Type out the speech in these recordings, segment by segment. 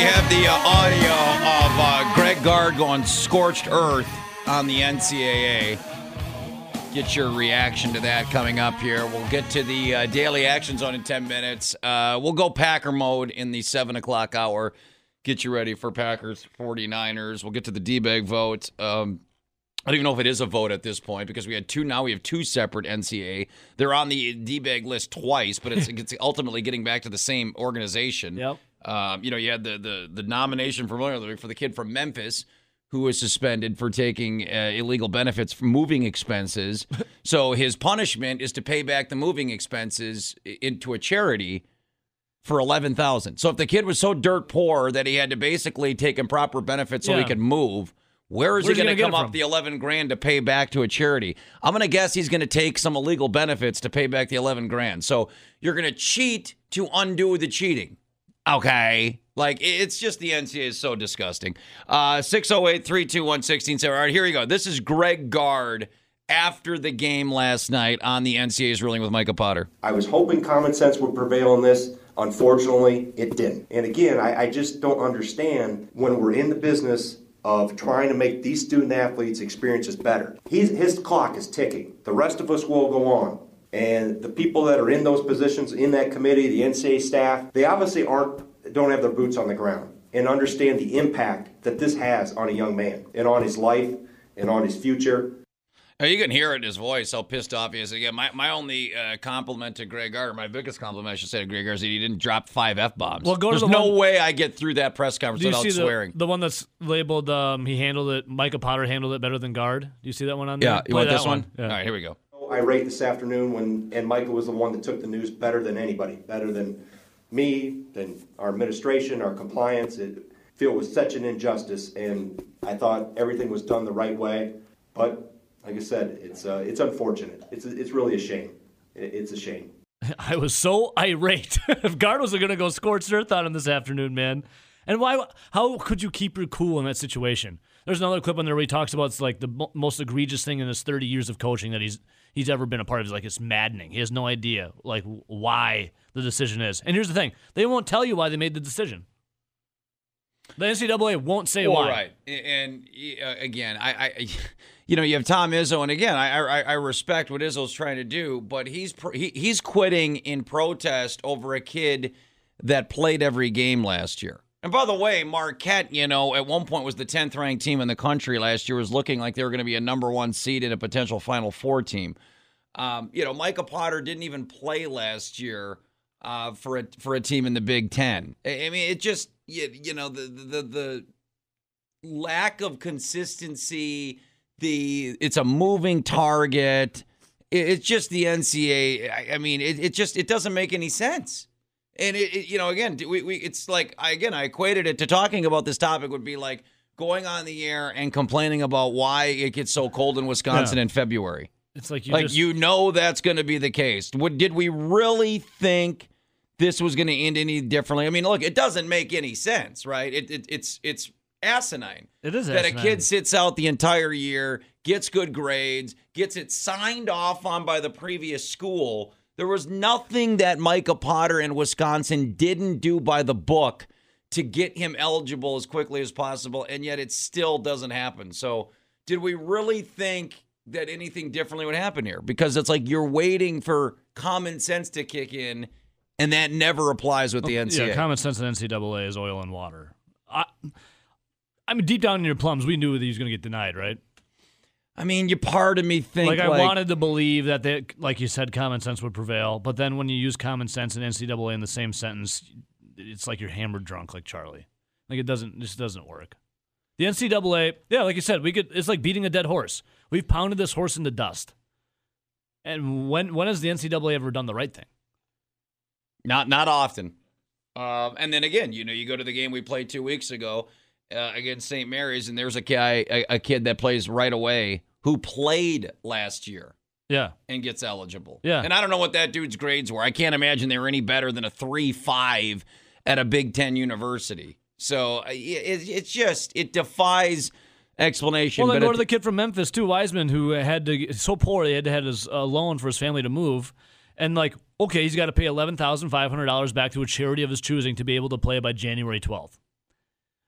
have the uh, audio of uh, Greg Gard going scorched earth on the NCAA. Get your reaction to that coming up here. We'll get to the uh, daily action zone in 10 minutes. Uh, we'll go Packer mode in the 7 o'clock hour. Get you ready for Packers 49ers. We'll get to the D-bag vote. Um, I don't even know if it is a vote at this point because we had two. Now we have two separate NCAA. They're on the D-bag list twice, but it's, it's ultimately getting back to the same organization. Yep. Um, you know, you had the the the nomination for for the kid from Memphis who was suspended for taking uh, illegal benefits for moving expenses. so his punishment is to pay back the moving expenses into a charity for eleven thousand. So if the kid was so dirt poor that he had to basically take improper benefits so he could move. Where is Where's he he going to come up the 11 grand to pay back to a charity? I'm going to guess he's going to take some illegal benefits to pay back the 11 grand. So you're going to cheat to undo the cheating. Okay. Like it's just the NCAA is so disgusting. Uh 608 321 1670. All right, here you go. This is Greg Gard after the game last night on the NCAA's ruling with Micah Potter. I was hoping common sense would prevail on this. Unfortunately, it didn't. And again, I, I just don't understand when we're in the business of trying to make these student athletes' experiences better. He's, his clock is ticking. The rest of us will go on. And the people that are in those positions in that committee, the NCAA staff, they obviously aren't don't have their boots on the ground and understand the impact that this has on a young man and on his life and on his future. Now, you can hear it in his voice how pissed off he is. Again, my, my only uh, compliment to Greg Gard, my biggest compliment, I should say, to Greg Gard, is that he didn't drop five F bombs. Well, go to There's the no one- way I get through that press conference without see the, swearing. the one that's labeled um, he handled it Micah Potter handled it better than Gard? Do you see that one on there? yeah, you Play want that this one? Yeah. All right, here we go. Irate this afternoon when, and Micah was the one that took the news better than anybody, better than me, than our administration, our compliance. It feel it was such an injustice, and I thought everything was done the right way. But like I said, it's uh, it's unfortunate. It's it's really a shame. It's a shame. I was so irate. if Gard was going to go scorched earth on him this afternoon, man. And why? How could you keep your cool in that situation? There's another clip on there where he talks about it's like the most egregious thing in his 30 years of coaching that he's he's ever been a part of. Is like it's maddening. He has no idea like why the decision is. And here's the thing: they won't tell you why they made the decision. The NCAA won't say Well, why. right. And uh, again, I, I, you know, you have Tom Izzo, and again, I, I, I respect what Izzo's trying to do, but he's pr- he, he's quitting in protest over a kid that played every game last year. And by the way, Marquette, you know, at one point was the 10th ranked team in the country last year, was looking like they were going to be a number one seed in a potential Final Four team. Um, you know, Micah Potter didn't even play last year uh, for a for a team in the Big Ten. I, I mean, it just you, you know the the the lack of consistency. The it's a moving target. It, it's just the NCAA. I, I mean, it, it just it doesn't make any sense. And it, it you know again we, we it's like I, again I equated it to talking about this topic would be like going on the air and complaining about why it gets so cold in Wisconsin Yeah. in February. It's like you like just, you know that's going to be the case. What did we really think this was going to end any differently? I mean, look, it doesn't make any sense, right? It, it it's it's asinine It is that a kid sits out the entire year, gets good grades, gets it signed off on by the previous school. There was nothing that Micah Potter and Wisconsin didn't do by the book to get him eligible as quickly as possible, and yet it still doesn't happen. So, did we really think that anything differently would happen here? Because it's like you're waiting for common sense to kick in, and that never applies with the NCAA. Yeah, common sense in NCAA is oil and water. I, I mean, deep down in your plums, we knew that he was going to get denied, right? I mean, you part of me think like I wanted to believe that they, like you said, common sense would prevail. But then when you use common sense and NCAA in the same sentence, it's like you're hammered drunk, like Charlie. Like it doesn't, just doesn't work. The NCAA, yeah, like you said, we could. It's like beating a dead horse. We've pounded this horse into dust. And when when has the NCAA ever done the right thing? Not not often. Um, and then again, you know, you go to the game we played two weeks ago uh, against St. Mary's, and there's a guy, a, a kid that plays right away who played last year Yeah, and gets eligible. Yeah. And I don't know what that dude's grades were. I can't imagine they were any better than a three five at a Big Ten university. So it, it's just it defies explanation. Well, then go to the kid from Memphis too, Wiseman, who had to so poor he had to have his uh, loan for his family to move, and like okay, he's got to pay eleven thousand five hundred dollars back to a charity of his choosing to be able to play by January twelfth.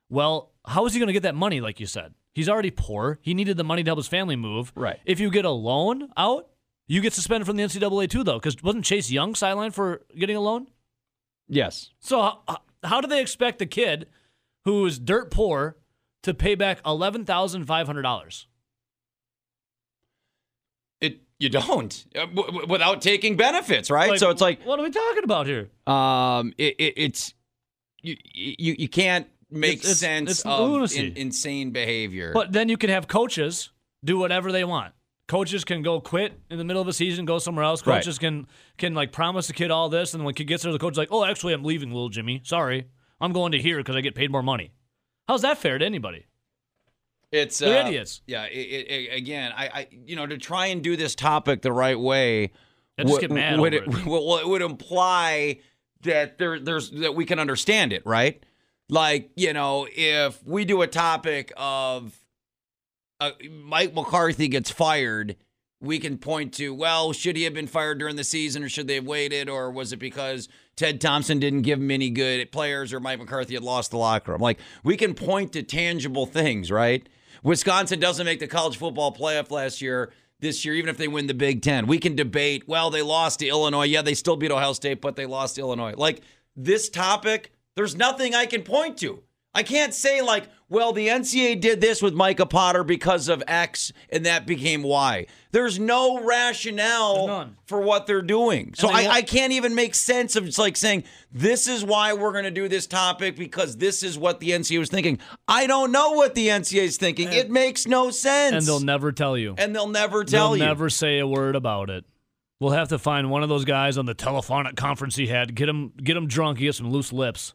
Well, how is he going to get that money? Like you said, he's already poor. He needed the money to help his family move. Right. If you get a loan out, you get suspended from the NCAA too, though, because wasn't Chase Young sidelined for getting a loan? Yes. So how, how do they expect the kid who is dirt poor to pay back eleven thousand five hundred dollars? It you don't uh, w- without taking benefits, right? so it's like what are we talking about here? um, it, it, it's you you you can't make It's- it's- sense it's of in, insane behavior. But then you can have coaches do whatever they want. Coaches can go quit in the middle of a season, go somewhere else. Right. Coaches can can like promise the kid all this, and when the kid gets there, the coach is like, "Oh, actually, I'm leaving, little Jimmy. Sorry, I'm going to here because I get paid more money." How's that fair to anybody? It's They're uh, idiots. Yeah. It, it, again, I, I, you know, to try and do this topic the right way, I just would- get mad would it, it. Well, it would imply that there, there's that we can understand it, right? Like, you know, if we do a topic of uh, Mike McCarthy gets fired, we can point to, well, should he have been fired during the season or should they have waited? Or was it because Ted Thompson didn't give him any good players or Mike McCarthy had lost the locker room? Like, we can point to tangible things, right? Wisconsin doesn't make the college football playoff last year. This year, even if they win the Big Ten, we can debate, well, they lost to Illinois. Yeah, they still beat Ohio State, but they lost to Illinois. Like, this topic, there's nothing I can point to. I can't say like, well, the NCAA did this with Micah Potter because of X and that became Y. There's no rationale none. for what they're doing. So they I, I can't even make sense of it's like saying this is why we're going to do this topic because this is what the NCAA was thinking. I don't know what the NCAA is thinking. it makes no sense. And they'll never tell you. and they'll never tell They'll you. never say a word about it. We'll have to find one of those guys on the telephonic conference he had. Get him, get him drunk. He has some loose lips.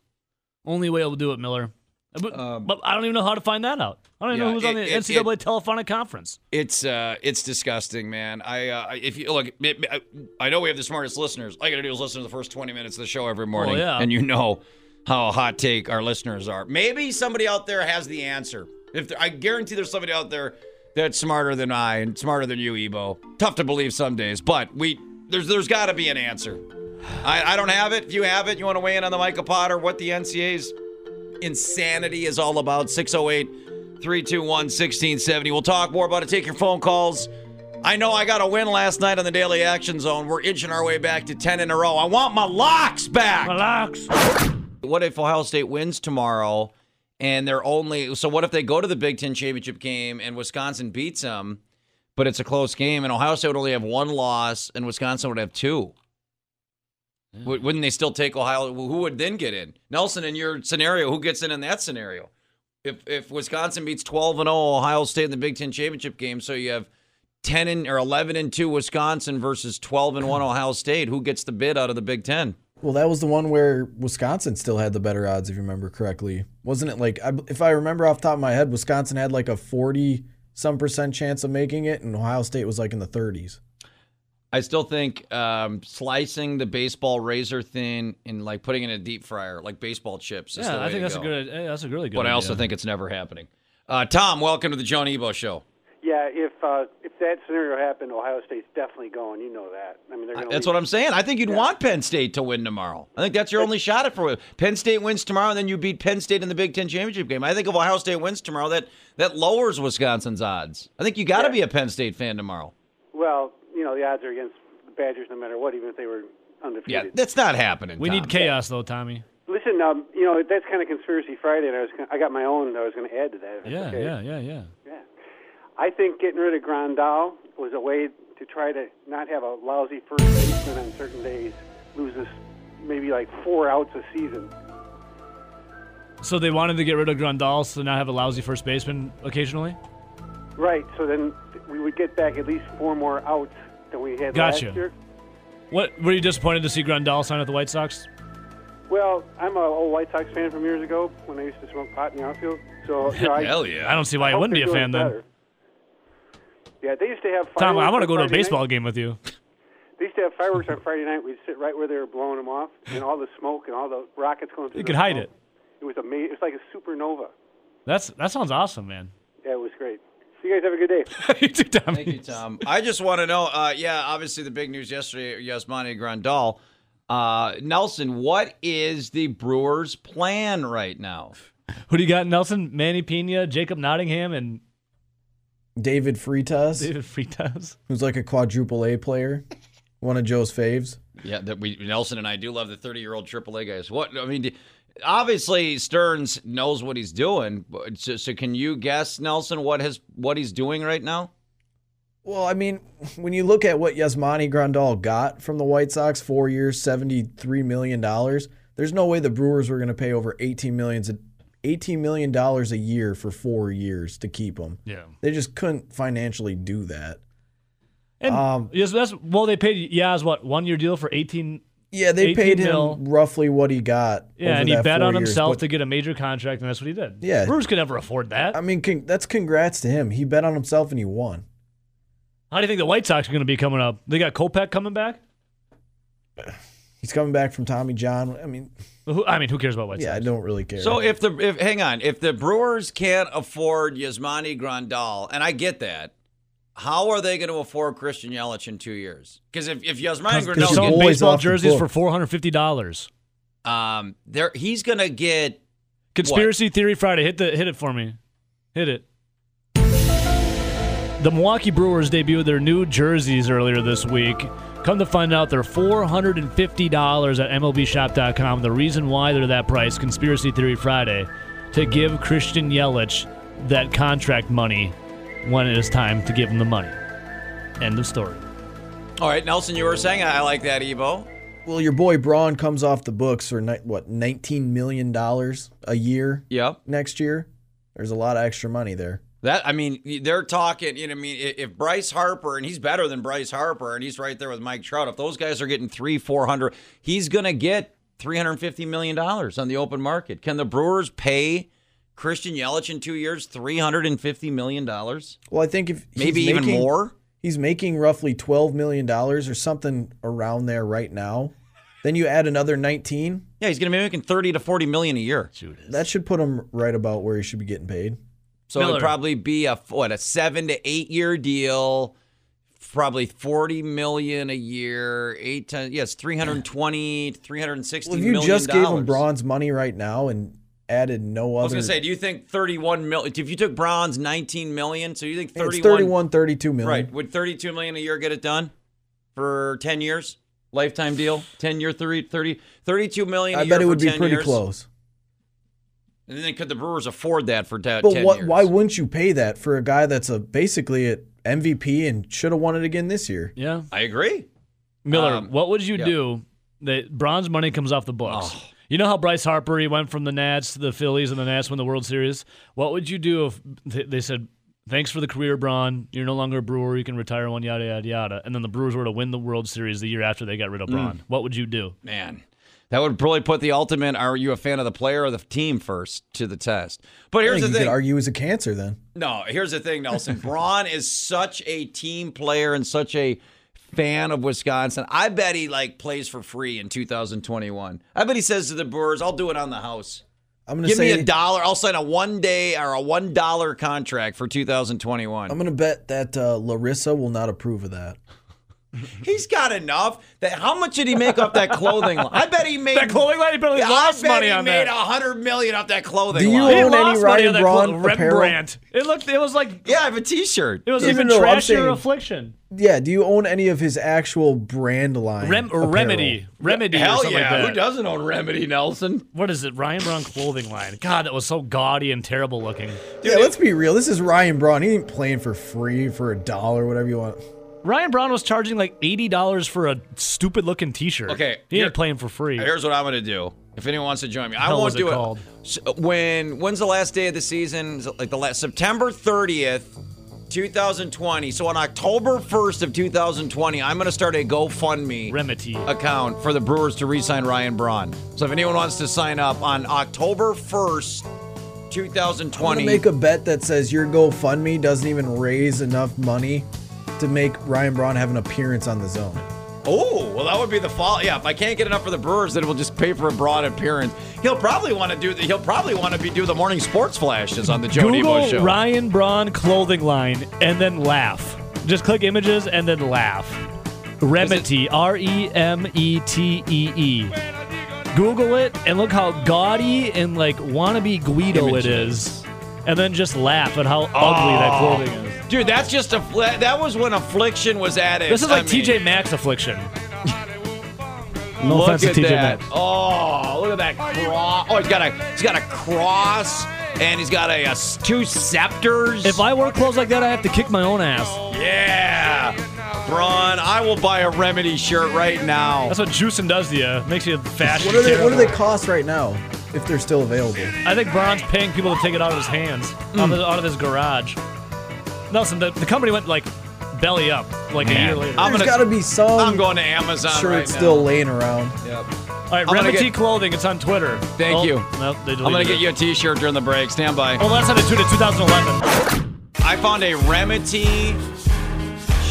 Only way we'll do it, Miller. But, but I don't even know how to find that out. I don't even Um, yeah, know who's on the it- NCAA telephonic conference. It's uh, it's disgusting, man. I uh, if you look, it, I, I know we have the smartest listeners. All I got to do is listen to the first twenty minutes of the show every morning, yeah. and you know how hot take our listeners are. Maybe somebody out there has the answer. If I guarantee there's somebody out there that's smarter than I and smarter than you, Ebo. Tough to believe some days, but we there's there's got to be an answer. I, I don't have it. If you have it, you want to weigh in on the Micah Potter, what the NCAA's insanity is all about. 608 321 1670. We'll talk more about it. Take your phone calls. I know I got a win last night on the Daily Action Zone. We're inching our way back to 10 in a row. I want my locks back. Relax. What if Ohio State wins tomorrow and they're only so what if they go to the Big 10 championship game and Wisconsin beats them, but it's a close game and Ohio State would only have one loss and Wisconsin would have two? Wou- Wouldn't they still take Ohio? Who would then get in? Nelson, in your scenario, who gets in in that scenario? If if Wisconsin beats 12 and 0 Ohio State in the Big 10 championship game, so you have 10 and or 11 and 2 Wisconsin versus 12 and 1 Ohio State, who gets the bid out of the Big 10? Well, that was the one where Wisconsin still had the better odds, if you remember correctly. Wasn't it like, I- if I remember off the top of my head, Wisconsin had like a 40 some percent chance of making it, and Ohio State was like in the 30s. I still think um, slicing the baseball razor thin and like putting it in a deep fryer, like baseball chips. Is the Yeah, way I think to that's a good. eh, That's a really good. But I also think it's never happening. Uh, Tom, welcome to the John Ebo Show. Yeah, if uh, if that scenario happened, Ohio State's definitely going. You know that. I mean, they're. That's what I'm saying. I think you'd want Penn State to win tomorrow. I think that's your only shot at for it. Penn State wins tomorrow, and then you beat Penn State in the Big Ten championship game. I think if Ohio State wins tomorrow, that that lowers Wisconsin's odds. I think you got to Yeah. be a Penn State fan tomorrow. Well, you know, the odds are against the Badgers no matter what, even if they were undefeated. Yeah, undefeated. that's not happening. we Tom. need chaos though, Tommy. Listen, um, you know, that's kind of conspiracy Friday, and I was gonna, I got my own. that I was going to add to that. Yeah, okay. yeah, yeah, yeah. yeah. I think getting rid of Grandal was a way to try to not have a lousy first baseman on certain days. Loses maybe like four outs a season. So they wanted to get rid of Grandal so not have a lousy first baseman occasionally. Right. So then we would get back at least four more outs than we had Gotcha. last year. What were you disappointed to see Grandal sign with the White Sox? Well, I'm a old White Sox fan from years ago when I used to smoke pot in the outfield. So you know, I, Hell yeah. I don't see why I you wouldn't be a they're fan then. better. Yeah, they used to have. Tom, I want to go to a baseball Night. game with you. They used to have fireworks on Friday night. We'd sit right where they were blowing them off, and all the smoke and all the rockets going through. You could hide smoke. it. It was amazing. It was like a supernova. That's that sounds awesome, man. Yeah, it was great. So you guys have a good day. you too, Tommy. Thank you, Tom. I just want to know. Uh, yeah, obviously the big news yesterday, Yasmani Grandal. Uh, Nelson, what is the Brewers' plan right now? Who do you got, Nelson? Manny Pena, Jacob Nottingham, and David Freitas, David Freitas. who's like a quadruple A player, one of Joe's faves. Yeah, that we Nelson and I do love the 30 year old AAA guys. What I mean, obviously Stearns knows what he's doing. But so, so can you guess, Nelson, what his what he's doing right now? Well, I mean, when you look at what Yasmani Grandal got from the White Sox, four years, seventy-three million dollars. There's no way the Brewers were going to pay over eighteen millions, eighteen million dollars a year for four years to keep him. Yeah. They just couldn't financially do that. And Um, yes, that's well. They paid Yaz what one year deal for eighteen. Yeah, they paid him mil. roughly what he got. Yeah, over and he that bet on years, himself but- to get a major contract, and that's what he did. Yeah. Brewers could never afford that. I mean, con- that's congrats to him. He bet on himself and he won. How do you think the White Sox are going to be coming up? They got Kopech coming back. He's coming back from Tommy John. I mean, Who, I mean, who cares about White Sox? yeah, I don't really care. So if the if hang on, if the Brewers can't afford Yasmani Grandal, and I get that, how are they going to afford Christian Yelich in two years? Because if if Yasmani 'Cause- 'cause They're They're Grandal, selling baseball jerseys for four hundred fifty dollars. um, there he's going to get Conspiracy Theory Friday. Hit the hit it for me. Hit it. The Milwaukee Brewers debuted their new jerseys earlier this week. Come to find out, they're $450 at MLBShop.com. The reason why they're that price, Conspiracy Theory Friday, to give Christian Yelich that contract money when it is time to give him the money. End of story. all right. Nelson, you were saying I like that Evo. well, your boy Braun comes off the books for ni- what, nineteen million dollars a year Yep. next year. There's a lot of extra money there. That I mean, they're talking. You know, I mean, if Bryce Harper and he's better than Bryce Harper, and he's right there with Mike Trout. If those guys are getting three, four hundred, he's going to get three hundred fifty million dollars on the open market. Can the Brewers pay Christian Yelich in two years three hundred and fifty million dollars? Well, I think if he's Maybe even making- more. he's making roughly twelve million dollars or something around there right now. Then you add another nineteen. Yeah, he's going to be making thirty to forty million a year. That should put him right about where he should be getting paid. So Miller. it'd probably be a what a seven to eight year deal. Probably forty million a year, eight times. Yes, 320, 360 Well, if you million just gave him Braun's money right now and added no other, I was gonna say, do you think 31 million? If you took Braun's 19 million, so you think it's 31, 31, 32 million. right? Would 32 million a year get it done for 10 years? Lifetime deal, 10 year, 30, 30 32 million. a I year I bet it for would be pretty years? close. And then could the Brewers afford that for ta- But what? years? Why wouldn't you pay that for a guy that's a basically an MVP and should have won it again this year? Yeah. I agree. Miller, Um, what would you yeah. do? That Braun's money comes off the books. Oh. You know how Bryce Harper he went from the Nats to the Phillies and the Nats won the World Series. What would you do if they said, "Thanks for the career, Braun. You're no longer a Brewer. You can retire one yada yada yada." And then the Brewers were to win the World Series the year after they got rid Mm. of Braun. What would you do? Man, that would probably put the ultimate "Are you a fan of the player or the team?" first to the test. But I here's think the you thing: could argue he's a cancer then. No, here's the thing, Nelson. Braun is such a team player and such a fan of Wisconsin. I bet he like plays for free in 2021. I bet he says to the Brewers, "I'll do it on the house. I'm gonna Give say me a dollar. I'll sign a one day or a one dollar contract for 2021." I'm gonna bet that uh, Larissa will not approve of that. He's got enough. That how much did he make off that clothing line? I bet he made That clothing line, he probably I lost bet money he on made that. a hundred million off that clothing line. Do you line. He own any Ryan Braun? Rembrandt. It looked. It was like. Yeah, I have a T-shirt. It was Even even though I'm trashy or saying- affliction. Yeah. Do you own any of his actual brand line? Rem- remedy, remedy, Hell something yeah! like that. Who doesn't own Remedy, Nelson? What is it? Ryan Braun clothing line. God, that was so gaudy and terrible looking. Yeah, let's be real. This is Ryan Braun. He ain't playing for free for a dollar, whatever you want. Ryan Braun was charging like eighty dollars for a stupid looking T-shirt. Okay, he here- ain't playing for free. Here's what I'm gonna do. If anyone wants to join me, I hell won't was it do called? it. When when's the last day of the season? Like the last September 30th, 2020. So on October 1st of 2020, I'm gonna start a GoFundMe Remedy. account for the Brewers to re-sign Ryan Braun. So if anyone wants to sign up on October 1st, I'm 2020. gonna make a bet that says your GoFundMe doesn't even raise enough money to make Ryan Braun have an appearance on the zone. Oh, well, that would be the fall. Yeah, if I can't get enough for the Brewers, then we'll just pay for a broad appearance. He'll probably want to do. The, he'll probably want to be do the morning sports flashes on the Joe Nebo Google show. Ryan Braun clothing line and then laugh. Just click images and then laugh. Remedy. R E M E T E E. Google it and look how gaudy and like wannabe Guido it is, and then just laugh at how ugly that clothing is. Dude, that's just a fl- that was when affliction was at it. This is like TJ Maxx affliction. No look offense to at TJ that. Maxx. Oh, look at that cross. Oh, he's got a he's got a cross and he's got a two scepters. If I wear clothes like that, I have to kick my own ass. yeah, Braun, I will buy a remedy shirt right now. That's what juicing does to you. Makes you fashion. What are they? What do they cost right now? If they're still available. I think Braun's paying people to take it out of his hands, Hmm. out, of, out of his garage. Nelson, the, the company went like belly up like a year later. I'm There's gonna- got to be some I'm going to Amazon shirt right still now. laying around. Yep. All right, Remedy get- Clothing. It's on Twitter. Thank Oh, you. No, they I'm gonna deleted get you a T-shirt during the break. Stand by. Oh, last time they tweeted 2011. I found a Remedy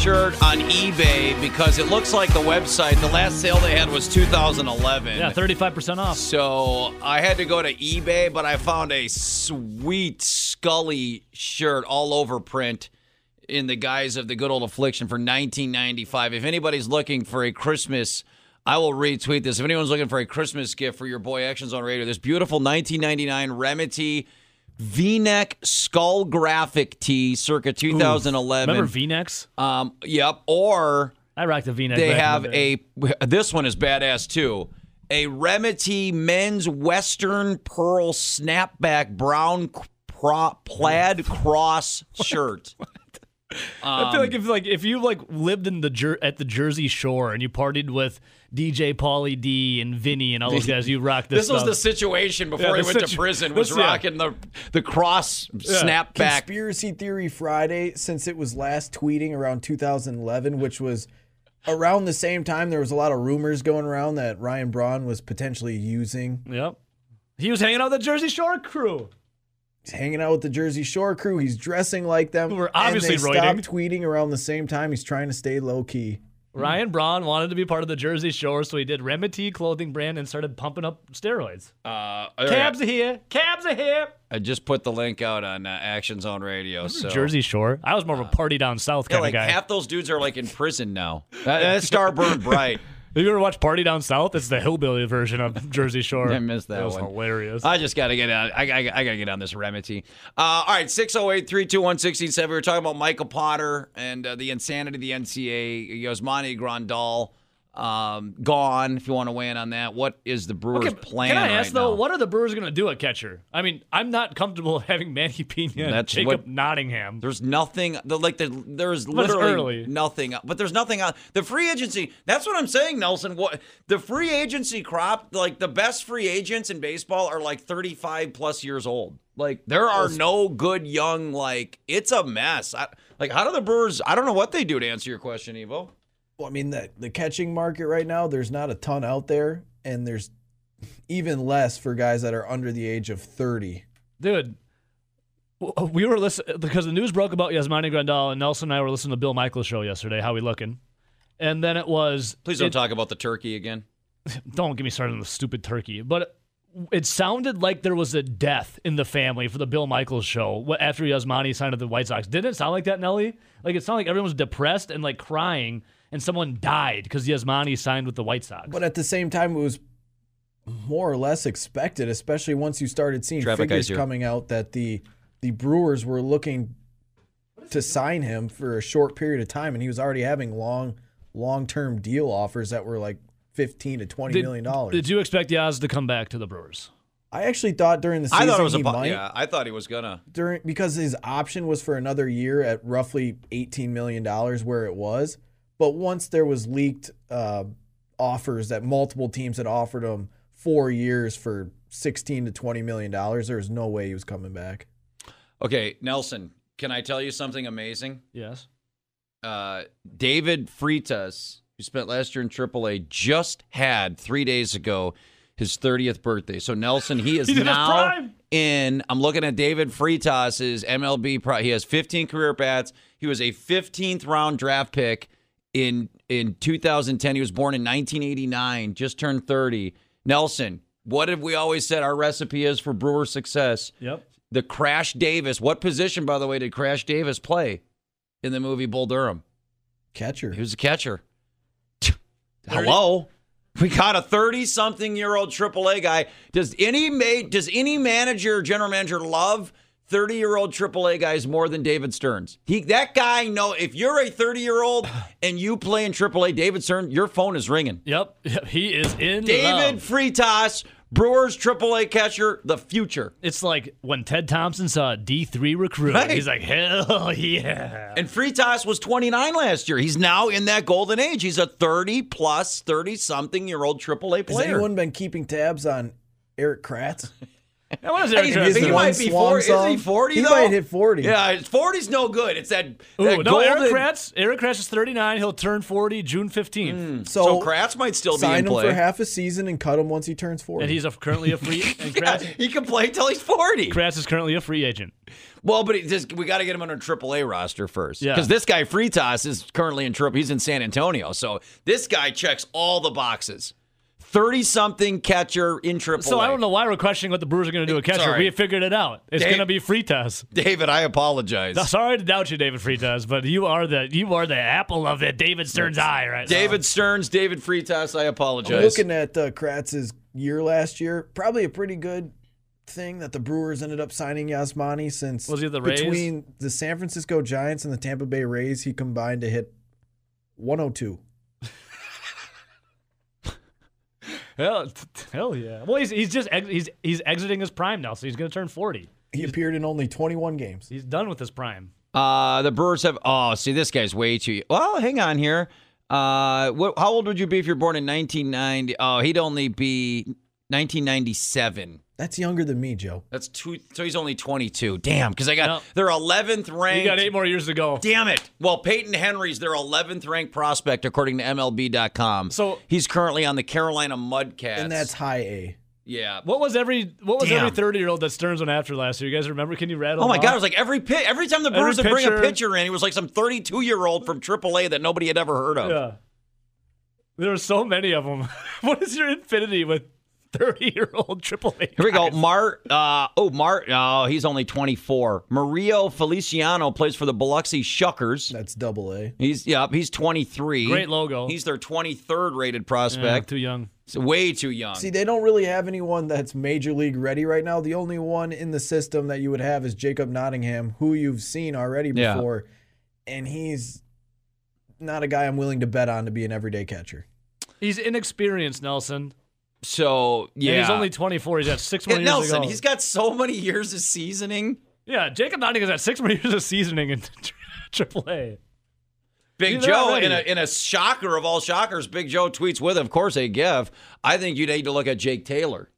shirt on eBay because it looks like the website. The last sale they had was 2011. Yeah, 35% off. So I had to go to eBay, but I found a sweet Scully shirt all over print in the guise of the good old affliction for 1995. If anybody's looking for a Christmas, I will retweet this. If anyone's looking for a Christmas gift for your boy Action Zone Radio, this beautiful 1999 Remedy V-neck skull graphic tee, circa 2011. Remember V-necks? Um, yep. Or I rocked a V-neck. they have a this one is badass too. A Remedy men's Western pearl snapback brown cro- plaid cross shirt. I feel like if like if you like lived in the Jer- at the Jersey Shore and you partied with DJ Paulie D and Vinny and all those guys, you rock this. This was the situation before Yeah, he the went to prison. Was this- yeah. rocking the the cross snapback. Conspiracy Theory Friday, since it was last tweeting around 2011, which was around the same time, there was a lot of rumors going around that Ryan Braun was potentially using. Yep. He was hanging out with the Jersey Shore crew. He's hanging out with the Jersey Shore crew. He's dressing like them. We're obviously and they stopped tweeting around the same time. He's trying to stay low key. Ryan Braun wanted to be part of the Jersey Shore, so he did Remedy clothing brand and started pumping up steroids. Uh, Cabs are here. Cabs are here. I just put the link out on uh, Action Zone Radio. So. Jersey Shore. I was more of a party down south Yeah, kind like of guy. half those dudes are like in prison now. That, that star burned bright. Have you ever watched Party Down South? It's the hillbilly version of Jersey Shore. I missed that It was one. hilarious. I just got to get on. I, I, I got to get on this remedy. Uh, all right, 608 321 We were talking about Micah Potter and uh, the insanity of the NCAA. Yasmani Grandal um, gone, if you want to weigh in on that. What is the Brewers' plan? Can I ask right though, now? what are the Brewers going to do at catcher? I mean, I'm not comfortable having Manny Pena and That's Jacob what- Nottingham. There's nothing. The, like the, there's literally nothing. But there's nothing on the free agency. That's what I'm saying, Nelson. What the free agency crop? Like the best free agents in baseball are like 35 plus years old. Like there are no good young. Like it's a mess. I, like how do the Brewers? I don't know what they do to answer your question, Evo. Well, I mean, the, the catching market right now, there's not a ton out there, and there's even less for guys that are under the age of 30. Dude, we were listening because the news broke about Yasmani Grandal and Nelson and I were listening to Bill Michaels show yesterday. How we looking? And then it was Please don't it- talk about the turkey again. don't get me started on the stupid turkey. But it sounded like there was a death in the family for the Bill Michaels show after Yasmani signed with the White Sox. Didn't it sound like that, Nelly? Like it sounded like everyone was depressed and like crying, and someone died because Yasmani signed with the White Sox. But at the same time, it was more or less expected, especially once you started seeing Traffic figures eyes coming out that the the Brewers were looking to sign him for a short period of time, and he was already having long long term deal offers that were like fifteen to twenty did, million dollars. did you expect Yaz to come back to the Brewers? I actually thought during the I season thought it was a he bu- might yeah. I thought he was gonna. during because his option was for another year at roughly eighteen million dollars where it was. But once there was leaked uh, offers that multiple teams had offered him four years for sixteen to twenty million dollars, there was no way he was coming back. Okay, Nelson. Can I tell you something amazing? Yes. uh, David Freitas, who spent last year in AAA, just had three days ago his 30th birthday. So Nelson, he is He's in his now in. I'm looking at David Freitas's MLB. Pro, he has 15 career bats. He was a 15th round draft pick in in 2010. He was born in 1989. Just turned 30. Nelson, what have we always said our recipe is for Brewer success? Yep. The Crash Davis. What position, by the way, did Crash Davis play in the movie Bull Durham? Catcher. He was a catcher. Hello. We got a 30-something-year-old AAA guy. Does any ma- does any manager, general manager, love 30-year-old AAA guys more than David Stearns? He that guy know if you're a 30-year-old and you play in AAA, David Stearns, your phone is ringing. Yep, yep, he is in David love. Freitas, Brewers AAA catcher, the future. It's like when Ted Thompson saw a D3 recruit. Right. He's like, hell yeah. And Freitas was 29 last year. He's now in that golden age. He's a 30 plus, 30 something year old AAA player. Has anyone been keeping tabs on Erik Kratz? Now, what is Hey, Erik he might be swan 40. Isn't he 40 He though? might hit 40. Yeah, 40's no good. It's that, Ooh, that no, golden. Erik Kratz. Erik Kratz is 39. He'll turn 40 June 15th. Hmm. So, So Kratz might still be sign in him play. for half a season and cut him once he turns 40. And he's a, currently a free. And Yeah, he can play till he's 40. Kratz is currently a free agent. Well, but just, we got to get him on a AAA roster first. Yeah. Because this guy, Freitas, is currently in triple. He's in San Antonio. So this guy checks all the boxes. 30 something catcher in AAA. So I don't know why we're questioning what the Brewers are going to do with catcher. Sorry. We figured it out. It's Dave- going to be Freitas. David, I apologize. Sorry to doubt you, David Freitas, but you are the you are the apple of it, David Stearns' eye right David Stearns, David Freitas, I I'm apologize. looking at uh, Kratz's year last year. Probably a pretty good thing that the Brewers ended up signing Yasmani since Was he the Rays? between the San Francisco Giants and the Tampa Bay Rays, he combined to hit 102. Hell, hell yeah. Well, he's he's just ex- he's he's exiting his prime now, so he's going to turn 40. He appeared in only 21 games. He's done with his prime. Uh, the Brewers have. Oh, see, this guy's way too. Well, hang on here. Uh, what, how old would you be if you're born in 1990? Oh, he'd only be 1997. That's younger than me, Joe. That's two. So he's only 22. Damn, because I got No. they're 11th ranked. You got eight more years to go. Damn it. Well, Peyton Henry's their 11th ranked prospect according to MLB.com. So- he's currently on the Carolina Mudcats. And that's high A. yeah. What was every what was Damn. every 30 year old that Stearns went after last year? You guys remember? Can you rattle? Oh my them God! off? It was like every pit, every time the Every Brewers would bring a pitcher- pitcher in, he was like some 32 year old from AAA that nobody had ever heard of. Yeah. There were so many of them. what is your infinity with 30 year old Triple AAA? Here we go. Mart. Uh, oh, Mart. Oh, he's only 24. Mario Feliciano plays for the Biloxi Shuckers. That's double A. He's yeah. He's 23. Great logo. He's their 23rd rated Yeah, prospect. too young. It's way too young. See, they don't really have anyone that's major league ready right now. The only one in the system that you would have is Jacob Nottingham, who you've seen already Yeah. before. And he's not a guy I'm willing to bet on to be an everyday catcher. He's inexperienced, Nelson. So yeah. And he's only 24. He's got six more Yeah, years to Nelson. go. He's got so many years of seasoning. yeah, Jacob Nottingham's got six more years of seasoning in AAA. Big He's Joe, in a, in a shocker of all shockers, Big Joe tweets with, of course, a gif. I think you need to look at Jake Taylor.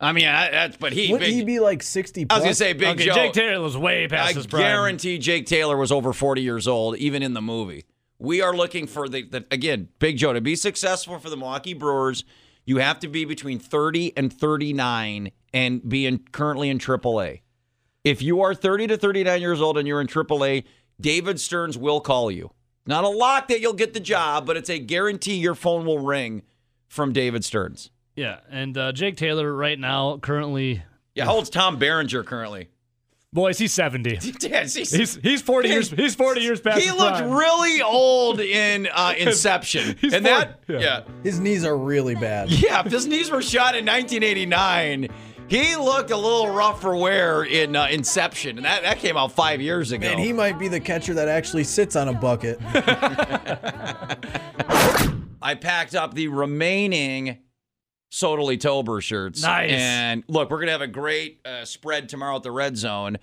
I mean, I, that's but he. Wouldn't he be like 60 I was gonna say Big okay, Joe. Jake Taylor was way past I his prime. I guarantee Jake Taylor was over 40 years old, even in the movie. We are looking for the, the again, Big Joe to be successful for the Milwaukee Brewers. You have to be between 30 and 39 and be in, currently in AAA. If you are 30 to 39 years old and you're in AAA, David Stearns will call you. Not a lock that you'll get the job, but it's a guarantee your phone will ring from David Stearns. Yeah, and uh, Jake Taylor right now currently, Yeah, how old's Tom Berenger currently? Boys, he's 70. Yeah, he's- He's he's 40 years he's 40 years past He looked prime. really old in uh, Inception. He's and that yeah. yeah. his knees are really bad. yeah, if his knees were shot in 1989, he looked a little rough for wear in uh, Inception. And that, that came out five years ago. And he might be the catcher that actually sits on a bucket. I packed up the remaining Sodally Tober shirts. Nice. And look, we're going to have a great uh, spread tomorrow at the Red Zone.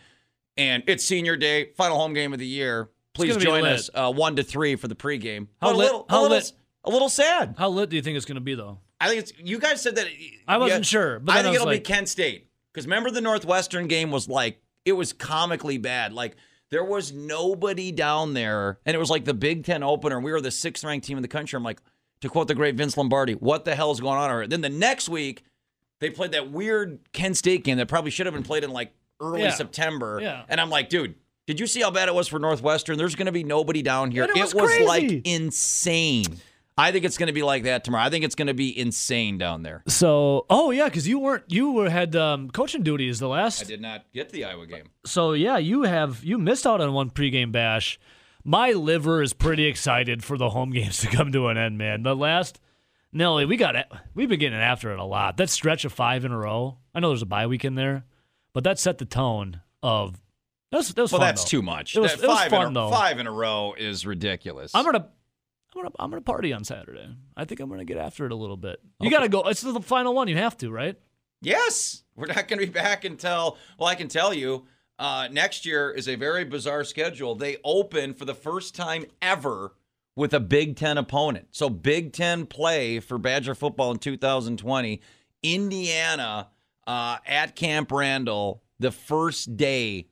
And it's senior day, final home game of the year. Please join us uh, 1 to 3 for the pregame. How But a lit- little, how a little, lit- A little sad. How lit do you think it's going to be though? I think it's you guys said that. I wasn't yeah, sure, but I think I it'll like- be Kent State because remember the Northwestern game was like it was comically bad. Like there was nobody down there, and it was like the Big Ten opener. We were the sixth ranked team in the country. I'm like, to quote the great Vince Lombardi, "What the hell is going on?" Here? Then the next week, they played that weird Kent State game that probably should have been played in like early Yeah. September. Yeah. and I'm like, dude. Did you see how bad it was for Northwestern? There's going to be nobody down here. And it was like crazy. insane. I think it's going to be like that tomorrow. I think it's going to be insane down there. So, oh yeah, because you weren't you were had um, coaching duties the last I did not get the Iowa game. So yeah, you have you missed out on one pregame bash. My liver is pretty excited for the home games to come to an end, man. The last Nelly, we got it. We've been getting after it a lot. That stretch of five in a row. I know there's a bye week in there, but that set the tone of. That was, that was Well, fun, that's though. too much. It was, That it was five, fun in a, though. five in a row is ridiculous. I'm gonna, I'm gonna, I'm gonna party on Saturday. I think I'm gonna get after it a little bit. You gotta go. It's the final one. You have to, right? Yes, we're not going to be back until. Well, I can tell you, uh, next year is a very bizarre schedule. They open for the first time ever with a Big Ten opponent. So Big Ten play for Badger football in 2020. Indiana uh, at Camp Randall the first day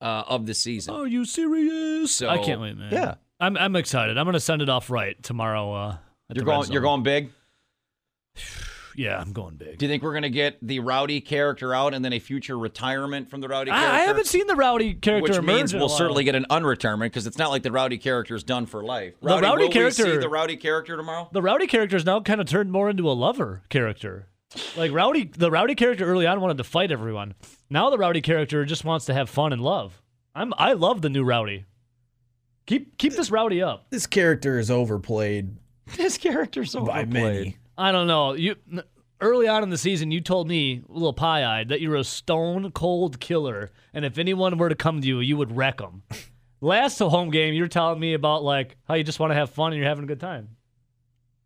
uh, of the season. Are you serious? So, I can't wait, man. yeah. I'm, I'm excited. I'm gonna send it off right tomorrow. Uh, You're going. You're going big. Yeah, I'm going big. Do you think we're going to get the Rowdy character out and then a future retirement from the Rowdy character? I, I haven't seen the rowdy character which means we'll certainly get an unretirement because it's not like the rowdy character is done for life. The Rowdy will we character- see the rowdy character tomorrow. the rowdy character is now kind of turned more into a lover character. Like rowdy, the rowdy character early on wanted to fight everyone. Now the rowdy character just wants to have fun and love. I'm I love the new rowdy. Keep keep this rowdy up. This character is overplayed This character's overplayed. by many. I don't know. You early on in the season, you told me, a little pie-eyed, that you were a stone cold killer, and if anyone were to come to you, you would wreck them. Last home game, you were telling me about like how you just want to have fun and you're having a good time.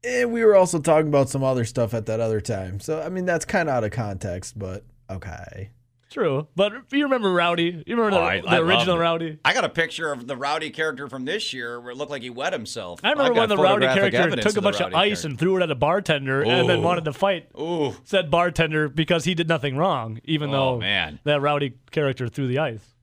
And we were also talking about some other stuff at that other time. So I mean that's kind of out of context, but okay. True, but you remember Rowdy? You remember Oh, the, I- the I original loved. Rowdy? I got a picture of the rowdy character from this year where it looked like he wet himself. I remember I've when the Rowdy photographic character took a bunch of Rowdy ice character. and threw it at a bartender and then wanted to fight Ooh, said bartender because he did nothing wrong, even Oh, though man. that Rowdy character threw the ice.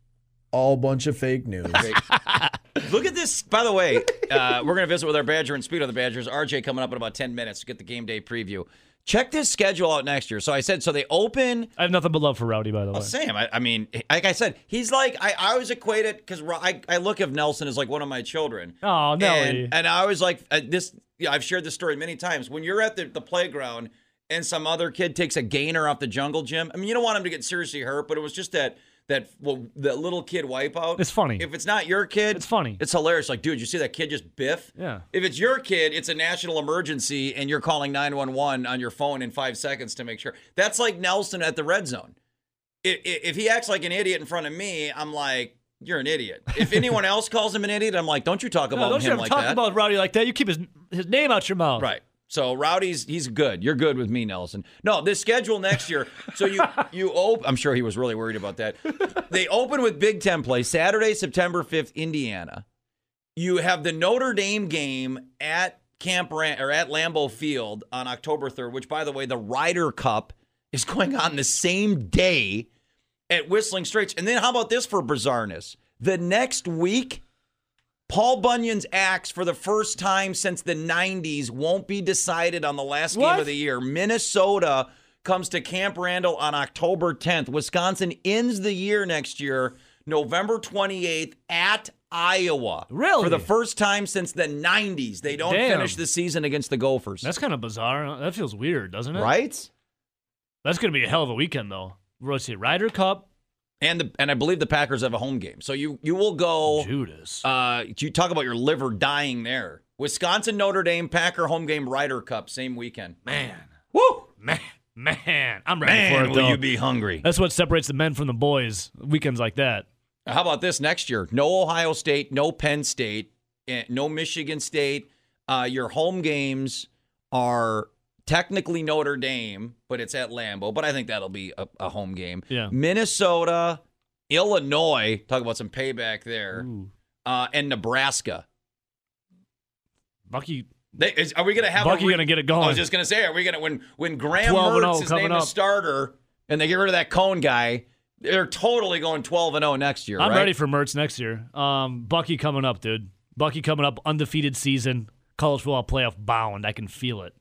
All bunch of fake news. Look at this. By the way, uh, we're going to visit with our Badger and Speed on the Badgers. RJ coming up in about 10 minutes to get the game day preview. Check this schedule out next year. So I said, so they open. I have nothing but love for Rowdy, by the way. Well, Sam, I, I mean, like I said, he's like, I, I always equate it because I, I look at Nelson as like one of my children. Oh, Nelly. And, and I was like, uh, this, yeah, I've shared this story many times. When you're at the, the playground and some other kid takes a gainer off the jungle gym, I mean, you don't want him to get seriously hurt, but it was just that, that, well, the little kid wipeout. It's funny. If it's not your kid, It's funny. It's hilarious. Like, dude, you see that kid just biff? Yeah. If it's your kid, it's a national emergency and you're calling 911 on your phone in five seconds to make sure. That's like Nelson at the red zone. If, if he acts like an idiot in front of me, I'm like, you're an idiot. If anyone else calls him an idiot, I'm like, don't you talk about No, don't you him ever like talk that. about Rowdy like that. You keep his his name out your mouth. Right. So Rowdy's he's good. You're good with me, Nelson. No, this schedule next year. So you you open. I'm sure he was really worried about that. They open with Big Ten play Saturday, September 5th, Indiana. You have the Notre Dame game at Camp Ran- or at Lambeau Field on October 3rd. Which, by the way, the Ryder Cup is going on the same day at Whistling Straits. And then how about this for bizarreness? The next week. Paul Bunyan's axe for the first time since the 90s won't be decided on the last game of the year. Minnesota comes to Camp Randall on October 10th. Wisconsin ends the year next year, November 28th at Iowa. Really? For the first time since the 90s. They don't Damn. finish the season against the Gophers. That's kind of bizarre. That feels weird, doesn't it? right? That's going to be a hell of a weekend, though. Let's see. Ryder Cup, And the and I believe the Packers have a home game. So you you will go Judas. Uh, you talk about your liver dying there. Wisconsin, Notre Dame, Packer home game, Ryder Cup, same weekend. man, Woo! man, man. I'm ready Man, for it, will though. you be hungry? That's what separates the men from the boys. Weekends like that. How about this next year? No Ohio State, no Penn State, eh, no Michigan State. Uh, your home games are technically Notre Dame, but it's at Lambeau. But I think that'll be a, a home game. Yeah. Minnesota, Illinois. Talk about some payback there. Uh, and Nebraska. Bucky, They, is, are we going to have? Bucky re- gonna get it going? I was just going to say, are we going to when when Graham 12 and 0 Mertz is coming named a starter and they get rid of that Coan guy? They're totally going 12 and 0 next year. I'm right? ready for Mertz next year. Um, Bucky coming up, dude. Bucky coming up, undefeated season, college football playoff bound. I can feel it.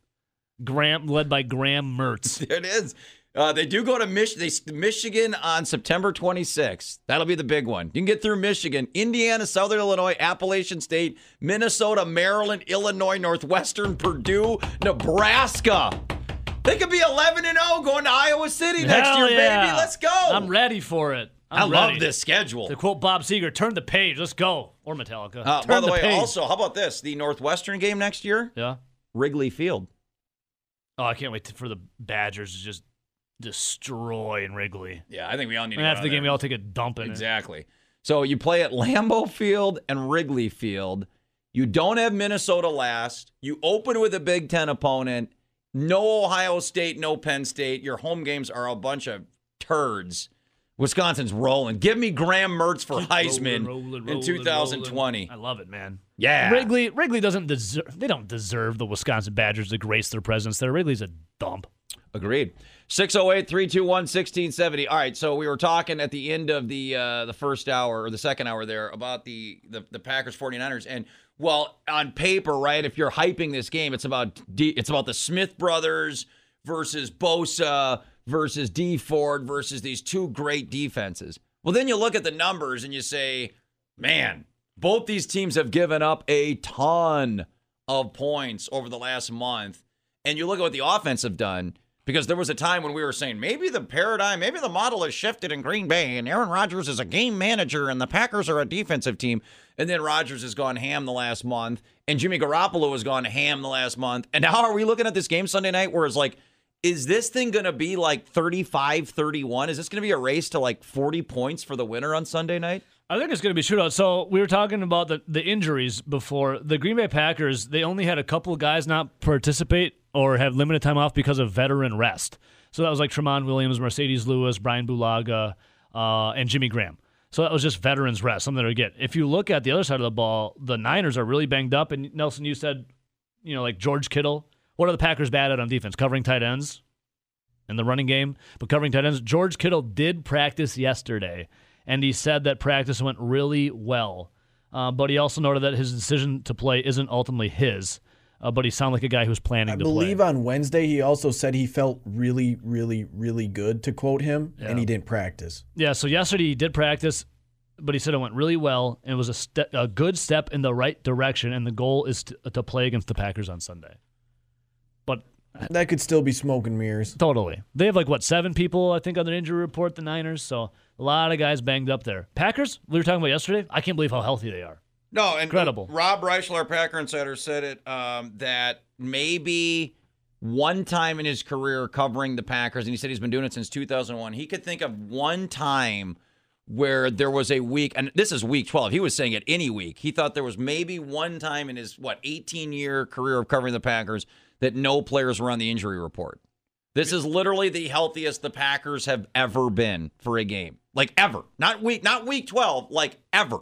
Graham led by Graham Mertz. There it is. Uh, they do go to Mich- they, Michigan on September 26th. That'll be the big one. You can get through Michigan, Indiana, Southern Illinois, Appalachian State, Minnesota, Maryland, Illinois, Northwestern, Purdue, Nebraska. They could be 11 and 0 going to Iowa City next Hell year, yeah. baby. Let's go. I'm ready for it. I I'm love ready. this schedule. To quote Bob Seger, turn the page. Let's go. Or Metallica. Uh, turn by the, way, page. also, how about this? The Northwestern game next year, yeah. Wrigley Field. Oh, I can't wait to, for the Badgers to just destroy in Wrigley. Yeah, I think we all need to And after the game, there. we all take a dump in it. Exactly. So you play at Lambeau Field and Wrigley Field. You don't have Minnesota last. You open with a Big Ten opponent. No Ohio State, no Penn State. Your home games are a bunch of turds. Wisconsin's rolling. Give me Graham Mertz for Heisman Rolling, rolling, in 2020. rolling. I love it, man. Yeah. Wrigley Wrigley doesn't deserve they don't deserve the Wisconsin Badgers to grace their presence there. Wrigley's a dump. Agreed. 608 321 1670. All right, so we were talking at the end of the uh, the first hour or the second hour there about the, the, the Packers 49ers. And, well, on paper, right, if you're hyping this game, it's about D, it's about the Smith brothers versus Bosa versus Dee Ford versus these two great defenses. Well, then you look at the numbers and you say, man, both these teams have given up a ton of points over the last month. And you look at what the offense have done, because there was a time when we were saying maybe the paradigm, maybe the model has shifted in Green Bay, and Aaron Rodgers is a game manager, and the Packers are a defensive team. And then Rodgers has gone ham the last month, and Jimmy Garoppolo has gone ham the last month. And now are we looking at this game Sunday night where it's like, is this thing going to be like 35 31? Is this going to be a race to like 40 points for the winner on Sunday night? I think it's going to be shootout. So we were talking about the, the injuries before. The Green Bay Packers, they only had a couple of guys not participate or have limited time off because of veteran rest. So that was like Tramon Williams, Marcedes Lewis, Brian Bulaga, uh, and Jimmy Graham. So that was just veterans rest, something to get. If you look at the other side of the ball, the Niners are really banged up. And Nelson, you said, you know, like George Kittle. What are the Packers bad at on defense? Covering tight ends in the running game, but covering tight ends. George Kittle did practice yesterday, and he said that practice went really well. Uh, but he also noted that his decision to play isn't ultimately his. Uh, but he sounded like a guy who's planning I to believe on Wednesday he also said he felt really, really, really good, to quote him, and he didn't practice. Yeah, so yesterday he did practice, but he said it went really well and it was a, ste- a good step in the right direction. And the goal is to, to play against the Packers on Sunday. But That could still be smoke and mirrors. totally, they have like what seven people I think on their injury report. The Niners, so a lot of guys banged up there. Packers, we were talking about yesterday. I can't believe how healthy they are. No, and Incredible. Rob Reischel, our Packer insider, said it um, that maybe one time in his career covering the Packers, and he said he's been doing it since 2001. He could think of one time where there was a week, and this is week 12. He was saying it any week. He thought there was maybe one time in his what 18 year career of covering the Packers that no players were on the injury report. This is literally the healthiest the Packers have ever been for a game, like ever. Not week, not week 12, like ever.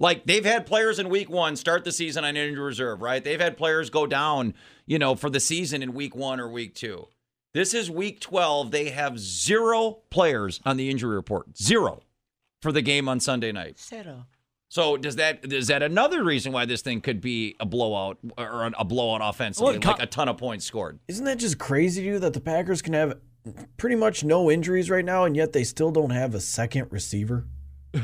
Like they've had players in week one start the season on injury reserve, right? They've had players go down, you know, for the season in week one or week two. This is week 12. They have zero players on the injury report. Zero for the game on Sunday night. Zero. So does that is that another reason why this thing could be a blowout or a blowout offensively, Well, like a ton of points scored? Isn't that just crazy to you that the Packers can have pretty much no injuries right now, and yet they still don't have a second receiver?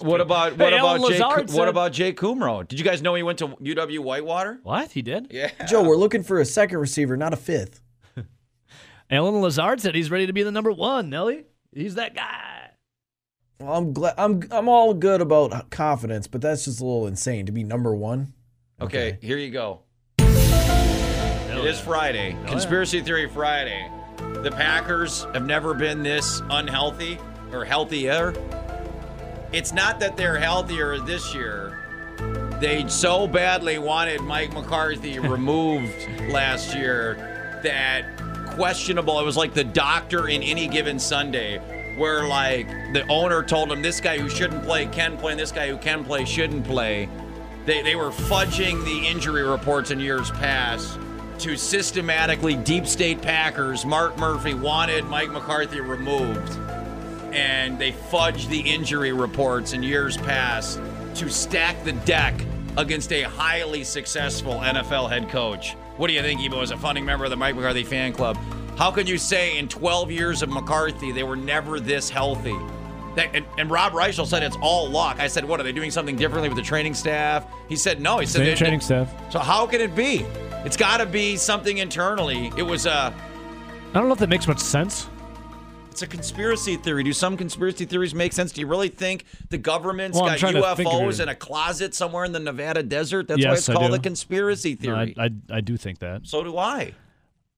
What about what Hey, about Alan Jay, Lazard what about Jake Kumerow? Did you guys know he went to UW Whitewater? What he did? Yeah. Joe, we're looking for a second receiver, not a fifth. Allen Lazard said he's ready to be the number one. Nelly, he's that guy. Well, I'm glad. I'm I'm all good about confidence, but that's just a little insane to be number one. Okay, here you go. It is Friday. Conspiracy Theory Friday. The Packers have never been this unhealthy or healthier. It's not that they're healthier this year. They so badly wanted Mike McCarthy removed last year that questionable. It was like the doctor in any given Sunday, where like the owner told him this guy who shouldn't play can play, and this guy who can play shouldn't play. They, they were fudging the injury reports in years past to systematically deep state Packers. Mark Murphy wanted Mike McCarthy removed, and they fudged the injury reports in years past to stack the deck against a highly successful NFL head coach. What do you think, Ebo, as a founding member of the Mike McCarthy fan club? How can you say in 12 years of McCarthy they were never this healthy? That, and, and Rob Reischel said it's all luck. I said, what are they doing something differently with the training staff? He said no. He said Same training staff. So how can it be? It's got to be something internally. It was uh I don't know if that makes much sense. It's a conspiracy theory. Do some conspiracy theories make sense? Do you really think the government's Well, got UFOs in a closet somewhere in the Nevada desert? That's why it's called a conspiracy No, I, theory. I, I do think that. so do I.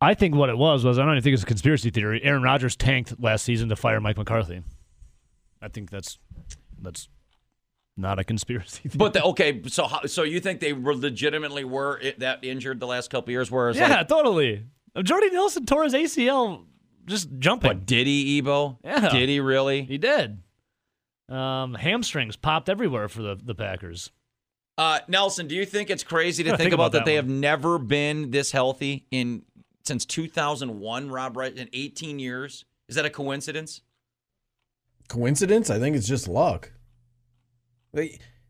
I think what it was was I don't even think it's a conspiracy theory. Aaron Rodgers tanked last season to fire Mike McCarthy. I think that's that's not a conspiracy. Theory. But the, okay, so how, so you think they were legitimately were that injured the last couple years? Whereas, yeah, like, totally. Jordy Nelson tore his ACL just jumping. but did he, Ebo? Yeah. Did he really? He did. Um, hamstrings popped everywhere for the, the Packers. Uh, Nelson, do you think it's crazy to think, think about, about that, that they one. have never been this healthy in since 2001? Rob, right? In 18 years, is that a coincidence? Coincidence? I think it's just luck.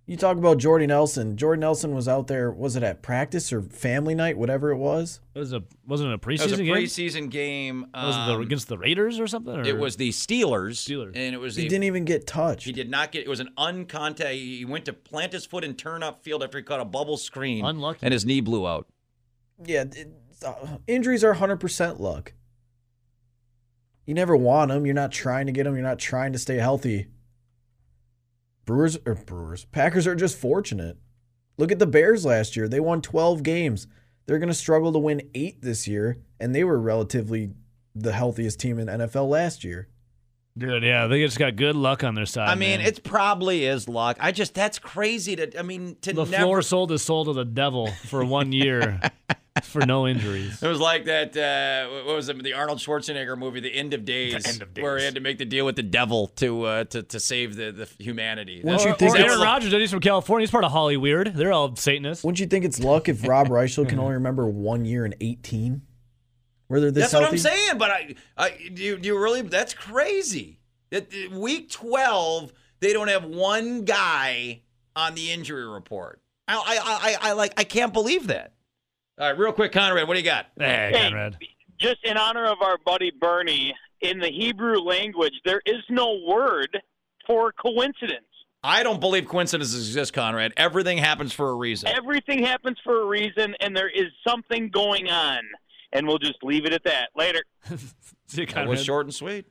You talk about Jordy Nelson. Jordy Nelson was out there. Was it at practice or family night, whatever it was? It was a wasn't it a preseason game. It was a game? preseason game. was it the, um, against the Raiders or something? Or? it was the Steelers. Steelers. and it was He the, didn't even get touched. He did not get. It was an uncontact. He went to plant his foot and turn up field after he caught a bubble screen. Unlucky. And his knee blew out. Yeah, it, uh, injuries are 100% luck. You never want them. You're not trying to get them. You're not trying to stay healthy. Brewers or Brewers, Packers are just fortunate. Look at the Bears last year. They won 12 games. They're going to struggle to win 8 this year, and they were relatively the healthiest team in NFL last year. Dude, yeah, they just got good luck on their side. I mean, man. it probably is luck. I just that's crazy to. I mean, to the never. floor sold his soul to the devil for one year for no injuries. It was like that. Uh, what was it? The Arnold Schwarzenegger movie, The End of Days, End of where he had to make the deal with the devil to uh, to to save the, the humanity. Wouldn't Or, you think or Aaron Rodgers, he's from California. He's part of Holly Weird. They're all Satanists. Wouldn't you think it's luck if Rob Reischel can only remember one year in 18? Where they're this That's what? I'm saying. But I, I do, you, do you really? That's crazy. That that week 12, they don't have one guy on the injury report. I, I, I, I like. I can't believe that. All right, real quick, Conrad, what do you got? Hey, Hey, Conrad. just in honor of our buddy Bernie, in the Hebrew language, there is no word for coincidence. I don't believe coincidences exist, Conrad. Everything happens for a reason. Everything happens for a reason, and there is something going on. And we'll just leave it at that. Later. See you, That was short and sweet.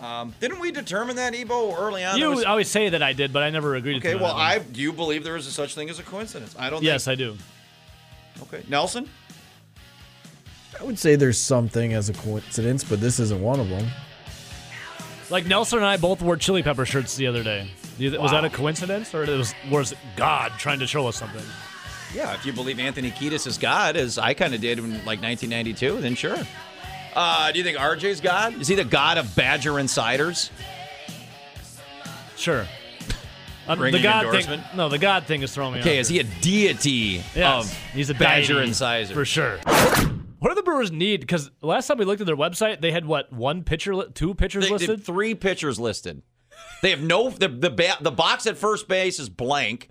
Um, didn't we determine that, Ebo, early on? There You was- always say that I did, but I never agreed okay, to well, that I do you believe there is a such thing as a coincidence? I don't. Yes, I do. Think. Okay, Nelson. I would say there's something as a coincidence, but this isn't one of them. Like Nelson and I both wore chili pepper shirts the other day. You- Was that a coincidence, or was was God trying to show us something? Yeah, if you believe Anthony Kiedis is God, as I kind of did in like 1992, then sure. Uh, do you think RJ's God? Is he the God of Badger insiders? Sure. Um, the God endorsement? thing. No, the God thing is throwing me. Okay, is here. he a deity Yes, of he's a Badger deity, insiders? for sure. What do the Brewers need? Because last time we looked at their website, they had what one pitcher, li- two pitchers They, they listed. have three pitchers listed. They have no the the ba- the box at first base is blank,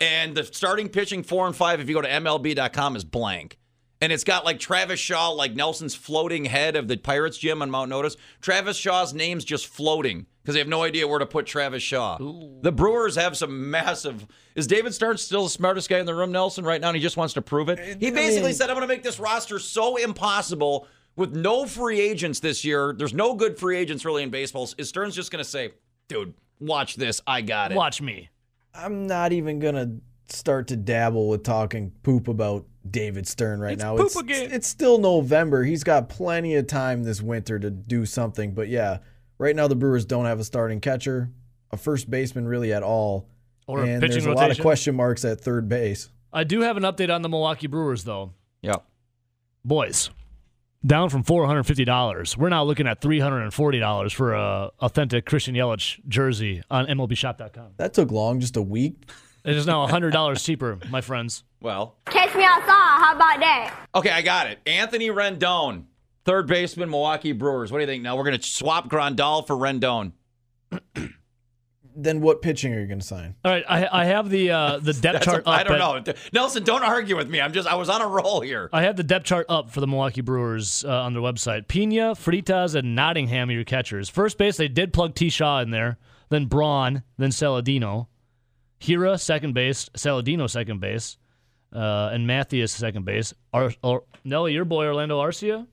and the starting pitching four and five. If you go to MLB.com, is blank, and it's got like Travis Shaw, like Nelson's floating head of the Pirates gym on Mount Notice. Travis Shaw's name's just floating because they have no idea where to put Travis Shaw. The Brewers have some massive. Is David Stearns still the smartest guy in the room, Nelson? Right now, and he just wants to prove it. He I basically mean- said, "I'm going to make this roster so impossible." With no free agents this year, there's no good free agents really in baseball. Is Stearns just going to say, dude, watch this. I got it. Watch me. I'm not even gonna start to dabble with talking poop about David Stearns right It's now. poop it's again. it's still November. He's got plenty of time this winter to do something. But yeah, right now the Brewers don't have a starting catcher, a first baseman really at all, Or a and pitching there's a lot of question marks at third base. I do have an update on the Milwaukee Brewers, though. Yeah. Boys, down from four hundred fifty dollars. We're now looking at three hundred and forty dollars for a authentic Christian Yelich jersey on MLBShop.com. That took long, just a week. It is now hundred dollars cheaper, my friends. Well, Catch me outside. How about that? okay, I got it. Anthony Rendon, third baseman, Milwaukee Brewers. What do you think? Now we're going to swap Grandal for Rendon. Then what pitching are you gonna sign? All right, I, I have the uh, the depth That's chart a- up. I don't at- know. Nelson, don't argue with me. I'm just, I was on a roll here. I have the depth chart up for the Milwaukee Brewers uh, on their website. Pena, Freitas, and Nottingham are your catchers. First base, they did plug T. Shaw in there, then Braun, then Saladino. Hiura, second base, Saladino, second base, uh, and Matthews, second base. Ar- Ar- Nelly, your boy, Orlando Arcia.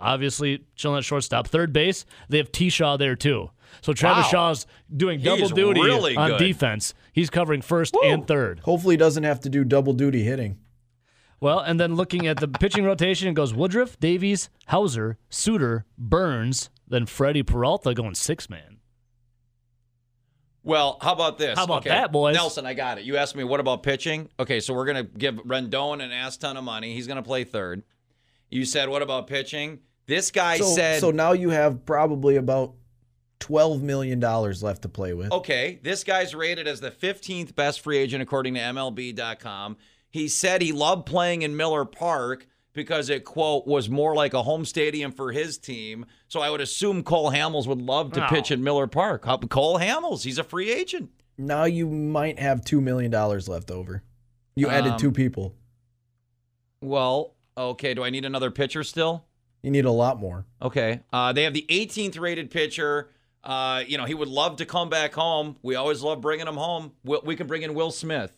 obviously chilling at shortstop. Third base, they have T. Shaw there too. So Travis Wow. Shaw's doing double is duty really on good. defense. He's covering first and third. Hopefully, he doesn't have to do double duty hitting. Well, and then looking at the pitching rotation, it goes Woodruff, Davies, Houser, Suter, Burnes, then Freddie Peralta going six man. Well, how about this? How about Okay, that, boys? Nelson, I got it. You asked me what about pitching? Okay, so we're gonna give Rendon an ass ton of money. He's gonna play third. You said what about pitching? This guy So, said so now you have probably about twelve million dollars left to play with. Okay, this guy's rated as the 15th best free agent according to MLB.com. He said he loved playing in Miller Park because it quote was more like a home stadium for his team. So I would assume Cole Hamels would love to No. pitch in Miller Park. Cole Hamels, he's a free agent. Now you might have two million dollars left over. You added Um, two people. Well, okay, do I need another pitcher still? You need a lot more. Okay. Uh, they have the 18th rated pitcher. Uh, you know, he would love to come back home. We always love bringing him home. We, we can bring in Will Smith.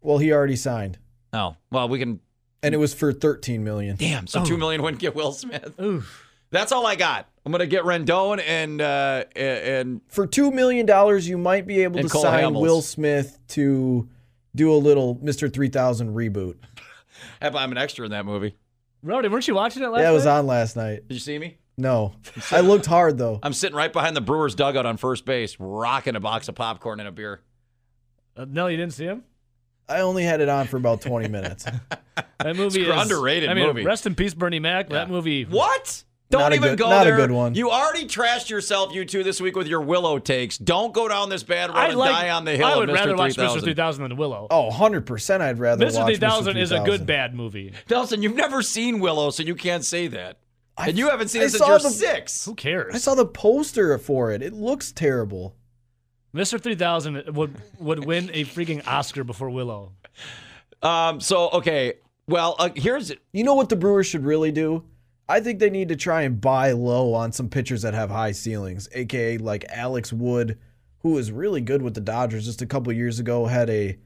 Well, he already signed, Oh, well, we can. And it was for thirteen million. Damn, so two million wouldn't get Will Smith. Oof. That's all I got. I'm gonna get Rendon and uh, and For two million dollars, you might be able to Cole sign Hamels. Will Smith to do a little Mister Three Thousand reboot. have I'm an extra in that movie. Rowdy, weren't you watching it last Yeah, it was night? on last night. Did you see me? No, I looked hard though. I'm sitting right behind the Brewers dugout on first base, rocking a box of popcorn and a beer. Uh, no, you didn't see him? I only had it on for about twenty minutes. That movie It's is underrated I mean, movie. rest in peace, Bernie Mac. That movie. What? Don't Not even good- go not a there. good one. You already trashed yourself, you two, this week with your Willow takes. Don't go down this bad road I and like. die on the hill I of would Mr. rather watch 3000. Mr. 3000 than Willow. Oh, 100 percent. I'd rather Mr. watch 3000 is a good bad movie. Nelson, you've never seen Willow, so you can't say that. and you haven't seen I it since you're the- six. Who cares? I saw the poster for it. It looks terrible. Mr. 3000 would would win a freaking Oscar before Willow. Um. So okay. Well, uh, here's You know what the Brewers should really do? I think they need to try and buy low on some pitchers that have high ceilings, aka like Alex Wood, who was really good with the Dodgers just a couple years ago, had a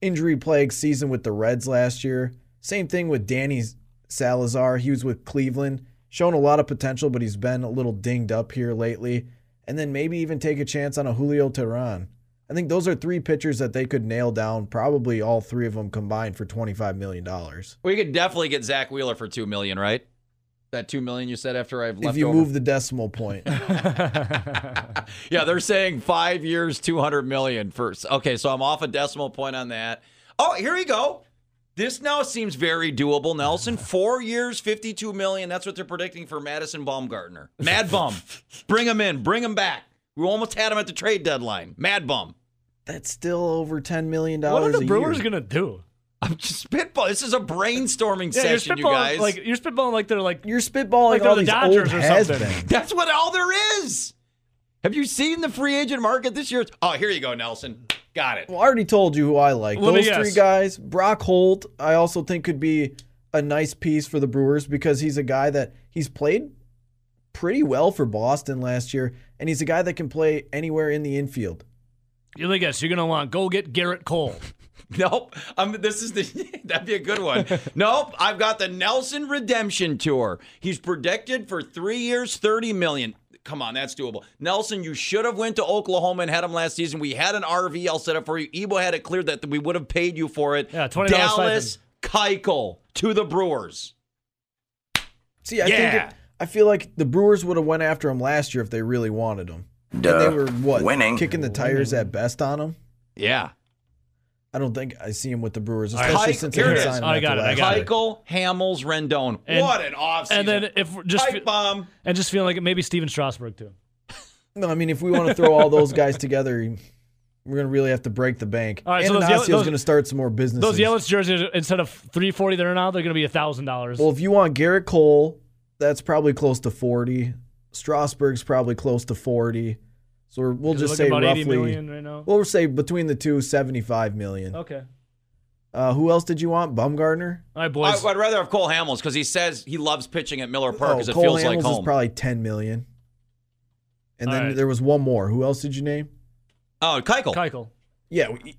injury plagued season with the Reds last year. Same thing with Danny Salazar. He was with Cleveland, shown a lot of potential, but he's been a little dinged up here lately. And then maybe even take a chance on a Julio Teheran. I think those are three pitchers that they could nail down, probably all three of them combined for $25 million. we could definitely get Zack Wheeler for 2 million, right? That two million you said after I've left if you over. move the decimal point. yeah, they're saying five years, two hundred million for. Okay, so I'm off a decimal point on that. Oh, here we go. This now seems very doable, Nelson. Four years, fifty-two million. That's what they're predicting for Madison Bumgarner. Mad Bum, bring him in, bring him back. We almost had him at the trade deadline. Mad Bum. That's still over $10 million What are the Brewers year. gonna do? I'm just spitball. This is a brainstorming Yeah, session, you guys. like you're spitballing like they're like You're spitballing Like they're all the these Dodgers old or something. That's what all there is. Have you seen the free agent market this year? Oh, here you go, Nelson. Got it. Well, I already told you who I like. Let Those three guess. guys. Brock Holt, I also think could be a nice piece for the Brewers because he's a guy that he's played pretty well for Boston last year, and he's a guy that can play anywhere in the infield. Let me guess, you're gonna want go get Gerrit Cole. Nope. Um, this is the that'd be a good one. nope. I've got the Nelson Redemption Tour. He's predicted for three years, thirty million. Come on, that's doable. Nelson, you should have went to Oklahoma and had him last season. We had an RV. I'll set up for you. Ebo had it cleared that we would have paid you for it. Yeah, $20 Dallas Keuchel to the Brewers. See, I Yeah. think it, I feel like the Brewers would have went after him last year if they really wanted him. And they were what Winning. kicking the tires at best on him. Yeah. I don't think I see him with the Brewers, right. especially Keuchel- since here they it didn't him I got it, I got year. it. Keuchel, Hamels, Rendon. And- what an offseason. And then if just Pipe bomb. and just feeling like maybe Stephen Strasburg too. No, I mean if we want to throw all those guys together, we're gonna really have to break the bank. All right, and so those those- gonna start some more business. Those Yelich jerseys instead of three forty they're now they're gonna be thousand dollars. Well, if you want Gerrit Cole, that's probably close to forty. Strasburg's probably close to forty. So we're, we'll just say about roughly. eighty million right now. We'll say between the two, 75 million. Okay. Uh, who else did you want? Bumgarner. All right, I, boys. would rather have Cole Hamels because he says he loves pitching at Miller Park Oh, because it Cole feels Hamels like is home. probably 10 million. And All then right. there was one more. Who else did you name? oh, Keuchel. Keuchel. Yeah, we,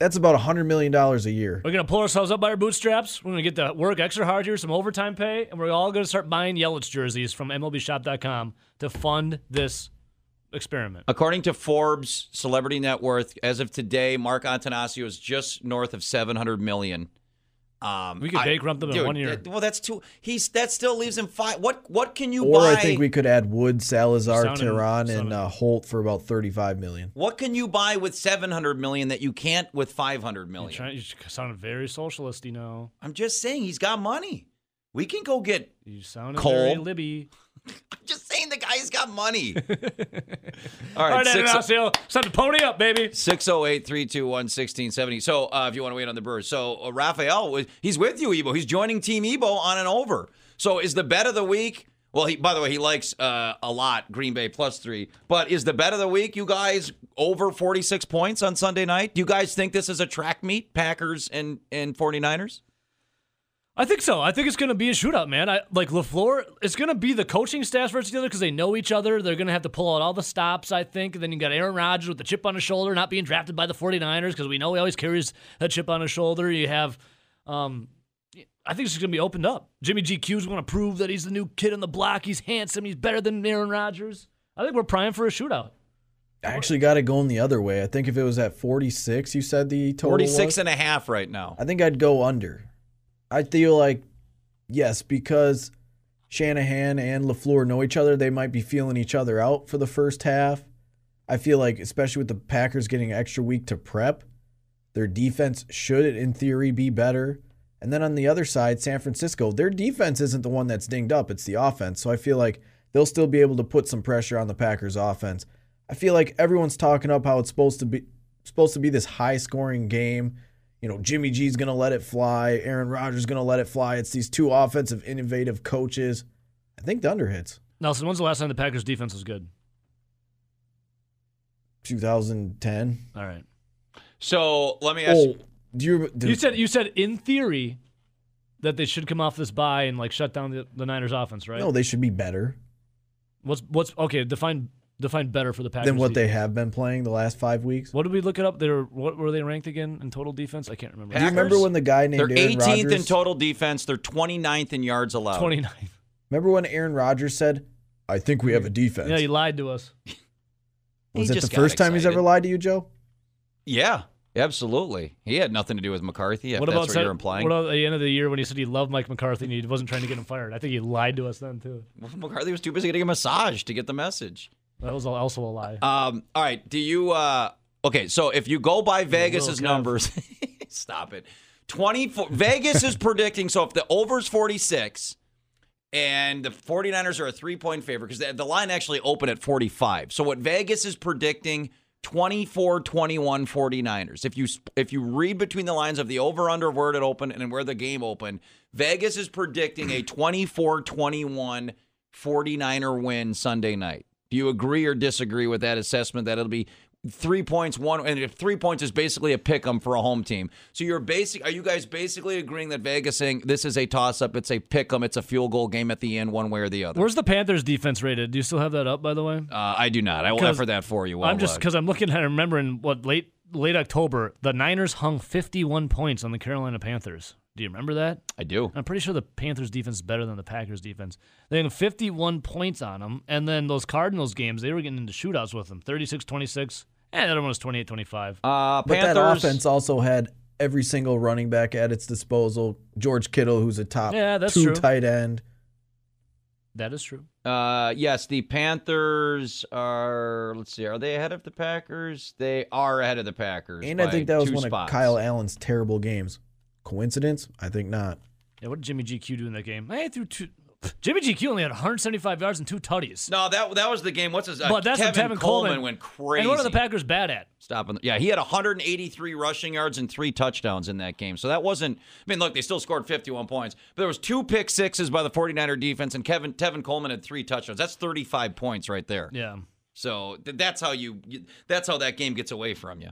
That's about $100 million a year. We're gonna pull ourselves up by our bootstraps. We're gonna get to work extra hard here, some overtime pay, and we're all gonna start buying Yelich jerseys from MLBShop.com to fund this experiment. According to Forbes Celebrity Net Worth, as of today, Mark Attanasio is just north of 700 million. Um, We could I- bankrupt them in one year. well, that's too. He's that still leaves him five. What what can you Or buy? I think we could add Wood, Salazar, Sounded- Teheran, sounded- and uh, Holt for about 35 million. what can you buy with 700 million that you can't with five hundred million? You're trying, you sounded very socialist, you know. I'm just saying he's got money. We can go get. You sounded Cole. very Libby. I'm just saying the guy's got money. All All right, right, six- Attanasio, it's time to pony up, baby. 608 321 1670. So, uh, if you want to wait on the Brewers. So, uh, Raphael, was- he's with you, Ebo. He's joining Team Ebo on and over. So, is the bet of the week? Well, he, by the way, he likes uh, a lot Green Bay plus three. But is the bet of the week, you guys, over 46 points on Sunday night? Do you guys think this is a track meet, Packers and, and 49ers? I think so. I think it's going to be a shootout, man. I like Lafleur. It's going to be the coaching staffs versus each other because they know each other. They're going to have to pull out all the stops. I think. And then you got Aaron Rodgers with the chip on his shoulder, not being drafted by the 49ers because we know he always carries that chip on his shoulder. You have, um, I think it's going to be opened up. Jimmy GQ's going to prove that he's the new kid on the block. He's handsome. He's better than Aaron Rodgers. I think we're primed for a shootout. I actually got it going the other way. I think if it was at 46, you said the total 46 was? and a half right now. I think I'd go under. I feel like, yes, because Shanahan and LaFleur know each other, they might be feeling each other out for the first half. I feel like, especially with the Packers getting an extra week to prep, their defense should, in theory, be better. And then on the other side, San Francisco, their defense isn't the one that's dinged up, it's the offense. So I feel like they'll still be able to put some pressure on the Packers offense. I feel like everyone's talking up how it's supposed to be supposed to be this high scoring game. You know, Jimmy G's going to let it fly, Aaron Rodgers is going to let it fly. It's these two offensive innovative coaches. I think the under hits Nelson, when's the last time the Packers defense was good? 2010. All right. So, let me ask Oh, do you do, You said you said in theory that they should come off this bye and like shut down the, the Niners offense, right? No, they should be better What's what's okay? Define define better for the Packers than what they have been playing the last 5 weeks. What did we look it up? They were what were they ranked again in total defense? I can't remember. Do you remember when the guy named They're Aaron 18th in total defense. They're 29th in yards allowed. 29th. Remember when Aaron Rodgers said, "I think we have a defense." Yeah, he lied to us. Was He it the just got first time he's ever lied to you, Joe? Yeah, absolutely. He had nothing to do with McCarthy. If what that's about what you're implying. What about at the end of the year when he said he loved Mike McCarthy and he wasn't trying to get him fired? I think he lied to us then too. Well, McCarthy was too busy getting a massage to get the message. That was also a lie. Um, all right. Do you? Uh, okay. So if you go by Vegas's numbers, stop it. Twenty four. Vegas is predicting. So if the over's forty six. And the 49ers are a three point favorite because the, the line actually opened at 45. So, what Vegas is predicting 24 21 49ers. If you if you read between the lines of the over under where it opened and where the game opened, Vegas is predicting a 24 21 49er win Sunday night. Do you agree or disagree with that assessment that it'll be three points, one, and if three points is basically a pick 'em for a home team? So you're basic. Are you guys basically agreeing that Vegas saying this is a toss up? It's a pick 'em. It's a field goal game at the end, one way or the other. Where's the Panthers defense rated? Do you still have that up, by the way? Uh, I do not. I will effort that for you. I'm just because I'm looking at remembering what late late October the Niners hung 51 points on the Carolina Panthers. Do you remember that? I do. I'm pretty sure the Panthers defense is better than the Packers defense. They had 51 points on them, and then those Cardinals games they were getting into shootouts with them, 36-26, and the other one was 28-25. Uh, But Panthers. that offense also had every single running back at its disposal. George Kittle, who's a top Yeah, that's two true. tight end. That is true. Uh, yes, the Panthers are. Let's see. Are they ahead of the Packers? They are ahead of the Packers. And I think that was one spots. of Kyle Allen's terrible games. Coincidence? I think not. Yeah, what did Jimmy GQ do in that game? Hey, threw two. Jimmy GQ only had 175 yards and two tutties. No, that that was the game. What's his? Uh, but that's what Kevin Tevin Coleman, went crazy. And what are the Packers bad at? Stopping. Yeah, he had 183 rushing yards and three touchdowns in that game. So that wasn't. I mean, look, they still scored 51 points, but there was two pick sixes by the 49er defense, and Kevin Tevin Coleman had three touchdowns. That's 35 points right there. Yeah. So th- that's how you, you. That's how that game gets away from you.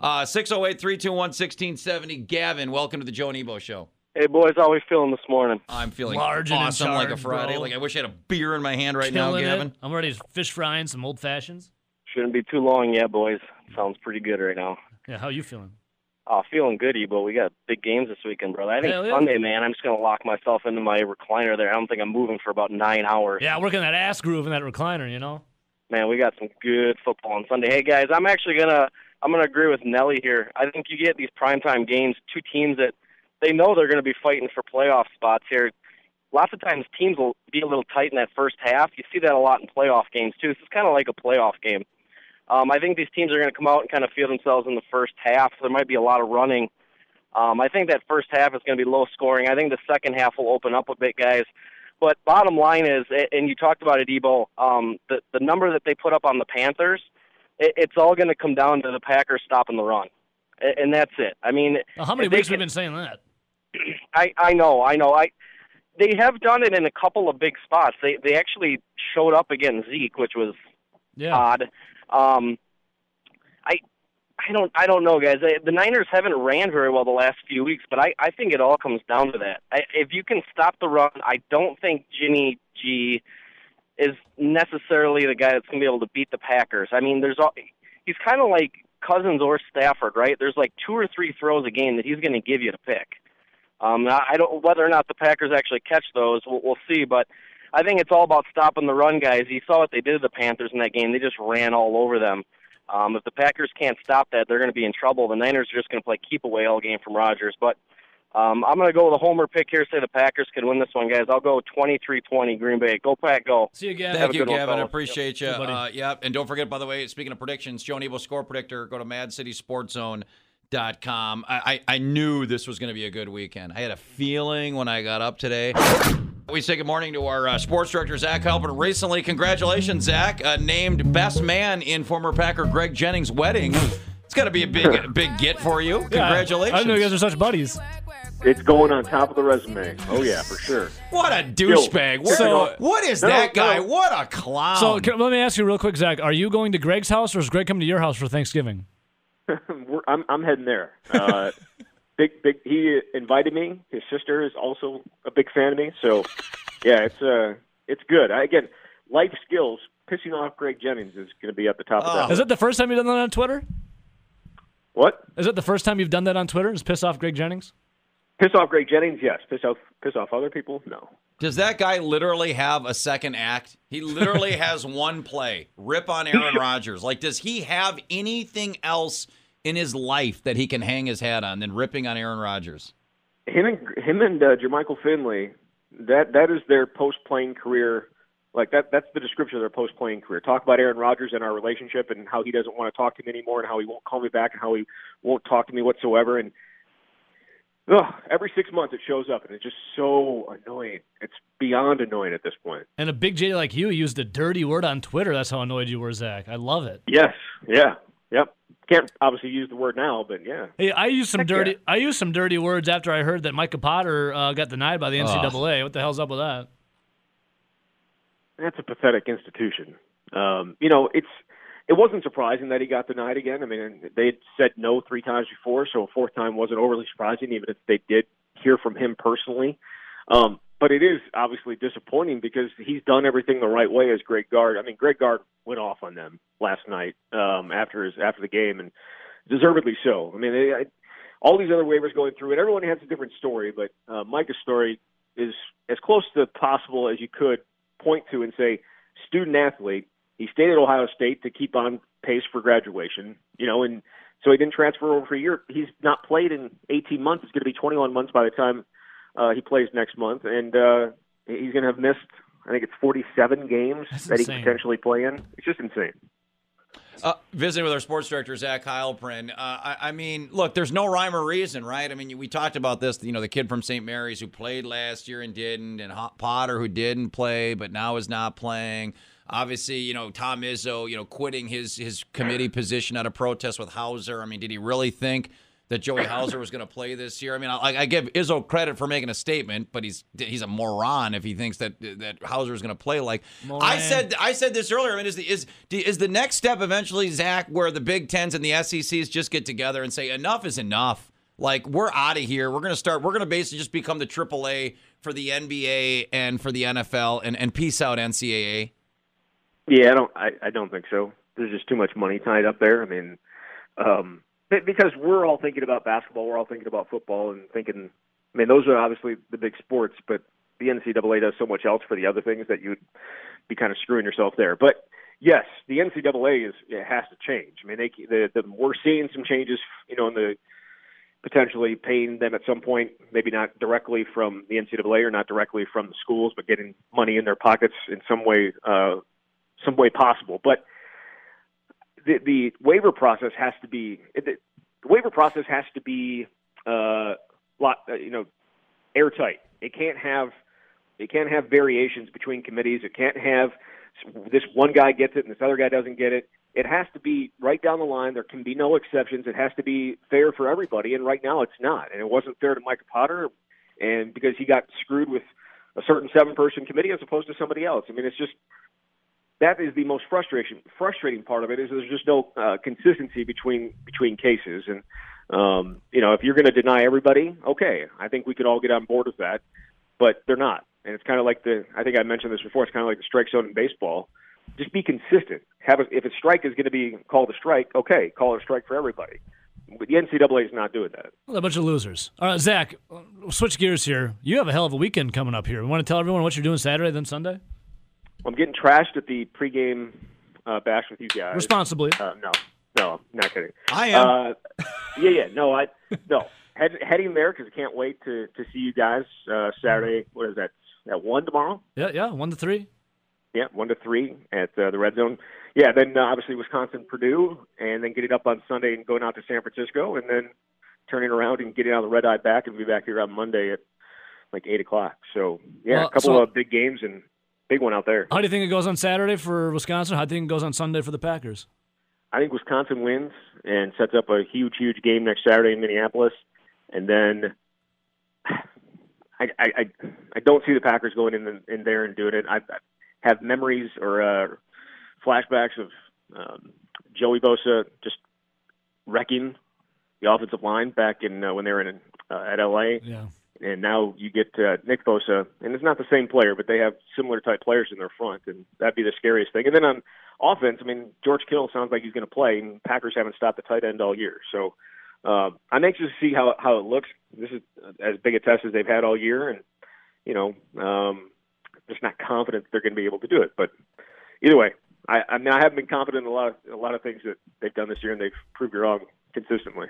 Uh, 608 321 1670. Gavin, welcome to the Joe and Ebo Show. Hey boys, how are we feeling this morning? I'm feeling Large and in awesome like a Friday. bro. Like I wish I had a beer in my hand right now, Gavin. it. I'm ready to fish fry and some old fashions. Shouldn't be too long yet, boys. Sounds pretty good right now. Yeah, how you feeling? Oh, feeling good, Ebo. We got big games this weekend, brother. I think Hell yeah. Sunday, man, I'm just gonna lock myself into my recliner there. I don't think I'm moving for about nine hours. Yeah, working that ass groove in that recliner, you know. Man, we got some good football on Sunday. Hey guys, I'm actually gonna I'm gonna agree with Nelly here. I think you get these primetime games, two teams that they know they're gonna be fighting for playoff spots here. Lots of times teams will be a little tight in that first half. You see that a lot in playoff games too. This is kind of like a playoff game. Um, I think these teams are going to come out and kind of feel themselves in the first half. There might be a lot of running. Um, I think that first half is going to be low scoring. I think the second half will open up a bit, guys. But bottom line is, and you talked about it, Ebo, um, the the number that they put up on the Panthers, it, it's all going to come down to the Packers stopping the run, A- and that's it. I mean, Well, how many weeks can- we've been saying that? I I know, I know. I they have done it in a couple of big spots. They they actually showed up against Zeke, which was Yeah. odd. Um, I I don't I don't know, guys. I, the Niners haven't ran very well the last few weeks, but I I think it all comes down to that. I, if you can stop the run, I don't think Jimmy G is necessarily the guy that's going to be able to beat the Packers. I mean, there's all he's kind of like Cousins or Stafford, right? There's like two or three throws a game that he's going to give you to pick. Um, I don't whether or not the Packers actually catch those, we'll, we'll see. But I think it's all about stopping the run, guys. You saw what they did to the Panthers in that game; they just ran all over them. Um, if the Packers can't stop that, they're going to be in trouble. The Niners are just going to play keep away all game from Rodgers. But um, I'm going to go with a homer pick here. Say the Packers can win this one, guys. I'll go 23-20 Green Bay. Go Pack, go. See you again. Thank you, good one, Gavin. fellas. Appreciate you. Hey. Uh, yep. And don't forget, by the way, speaking of predictions, Joe Nebo score predictor. Go to MadCitySportsZone.com. I, I I knew this was going to be a good weekend. I had a feeling when I got up today. We say good morning to our uh, sports director Zach Heilprin. Recently, congratulations, Zach, uh, named best man in former Packer Greg Jennings' wedding. It's got to be a big big get for you. Yeah, Congratulations. I didn't know you guys are such buddies. It's going on top of the resume. Oh yeah, for sure. What a douchebag. So- what is No, that guy? no. What a clown. So can, let me ask you real quick, Zach. Are you going to Greg's house or is Greg coming to your house for Thanksgiving? We're, I'm I'm heading there. Uh, big big. He invited me. His sister is also a big fan of me. So yeah, it's uh it's good. I, again, life skills. Pissing off Greg Jennings is going to be at the top Oh. of that. Is it the first time you've done that on Twitter? What? Is it the first time you've done that on Twitter? Is piss off Greg Jennings? Piss off Greg Jennings? Yes. Piss off piss off other people? No. Does that guy literally have a second act? He literally has one play. Rip on Aaron Rodgers. Like, does he have anything else in his life that he can hang his hat on than ripping on Aaron Rodgers? him and him and uh, Jermichael Finley, that that is their post playing career. Like that that's the description of their post playing career. Talk about Aaron Rodgers and our relationship and how he doesn't want to talk to me anymore and how he won't call me back and how he won't talk to me whatsoever and ugh, every six months it shows up and it's just so annoying. It's beyond annoying at this point. And a big J like you used a dirty word on Twitter. That's how annoyed you were, Zach. I love it. Yes, yeah, yep. Can't obviously use the word now, but yeah. Hey, I used some Heck dirty. yeah. I used some dirty words after I heard that Micah Potter uh, got denied by the NCAA. What the hell's up with that? That's a pathetic institution. Um, you know, it's it wasn't surprising that he got denied again. I mean, they had said no three times before, so a fourth time wasn't overly surprising, even if they did hear from him personally. Um, but it is obviously disappointing because he's done everything the right way as Greg Gard. I mean, Greg Gard went off on them last night um, after his after the game, and deservedly so. I mean, they, I, all these other waivers going through, and everyone has a different story, but uh, Micah's story is as close to possible as you could point to and say student athlete. He stayed at Ohio State to keep on pace for graduation, you know, and so he didn't transfer over for a year. He's not played in 18 months. It's going to be 21 months by the time uh, he plays next month, and uh, he's going to have missed. I think it's 47 games That's that he insane. could potentially play in. It's just insane. Uh, visiting with our sports director Zach Heilprin. Uh, I, I mean, look, there's no rhyme or reason, right? I mean, we talked about this. You know, the kid from St. Mary's who played last year and didn't, and Ho- Potter who didn't play but now is not playing. Obviously, you know Tom Izzo, you know, quitting his his committee position out of protest with Hauser. I mean, did he really think that Joey Hauser was going to play this year? I mean, I, I give Izzo credit for making a statement, but he's he's a moron if he thinks that that Hauser is going to play. Like I said, I said this earlier. I mean, is the is is the next step eventually, Zach, where the Big Tens and the SECs just get together and say enough is enough. Like we're out of here. We're going to start. We're going to basically just become the AAA for the NBA and for the NFL, and and peace out NCAA. Yeah, I don't. I, I don't think so. There's just too much money tied up there. I mean, um, Be- because we're all thinking about basketball, we're all thinking about football, and thinking. I mean, those are obviously the big sports, but the NCAA does so much else for the other things that you'd be kind of screwing yourself there. But yes, the NCAA is it has to change. I mean, they the, the we're seeing some changes, you know, in the potentially paying them at some point, maybe not directly from the NCAA or not directly from the schools, but getting money in their pockets in some way, uh, some way possible. But the, the waiver process has to be the, the waiver process has to be uh, lot, uh, you know, airtight. It can't have it can't have variations between committees. It can't have this one guy gets it and this other guy doesn't get it. It has to be right down the line. There can be no exceptions. It has to be fair for everybody. And right now, it's not. And it wasn't fair to Micah Potter, and because he got screwed with a certain seven-person committee as opposed to somebody else. I mean, it's just that is the most frustration frustrating part of it is there's just no uh, consistency between between cases and um, you know if you're going to deny everybody okay I think we could all get on board with that but they're not and it's kind of like the I think I mentioned this before it's kind of like the strike zone in baseball just be consistent have a, if a strike is going to be called a strike okay call it a strike for everybody but the NCAA is not doing that. Well, a bunch of losers. All right, Zach, switch gears here. You have a hell of a weekend coming up here. We want to tell everyone what you're doing Saturday, then Sunday? I'm getting trashed at the pregame uh, bash with you guys. Responsibly. Uh, no, no, not kidding. I am. Uh, yeah, yeah. No, I no. Head, heading there because I can't wait to to see you guys uh, Saturday. What is that? At one tomorrow? Yeah, yeah. One to three. Yeah, one to three at uh, the Red Zone. Yeah, then uh, obviously Wisconsin, Purdue, and then getting up on Sunday and going out to San Francisco, and then turning around and getting out of the red eye back and be back here on Monday at like eight o'clock. So yeah, Well, a couple so- of big games and big one out there. How do you think it goes on Saturday for Wisconsin? How do you think it goes on Sunday for the Packers? I think Wisconsin wins and sets up a huge, huge game next Saturday in Minneapolis, and then I I I, don't see the Packers going in in there and doing it. I, I have memories or uh, flashbacks of um, Joey Bosa just wrecking the offensive line back in uh, when they were in uh, at LA. Yeah. And now you get uh, Nick Bosa, and it's not the same player, but they have similar type players in their front, and that'd be the scariest thing. And then on offense, I mean, George Kittle sounds like he's going to play, and Packers haven't stopped the tight end all year. So uh, I'm anxious to see how how it looks. This is as big a test as they've had all year, and you know, um, just not confident they're going to be able to do it. But either way, I, I mean, I haven't been confident in a lot of a lot of things that they've done this year, and they've proved me wrong consistently.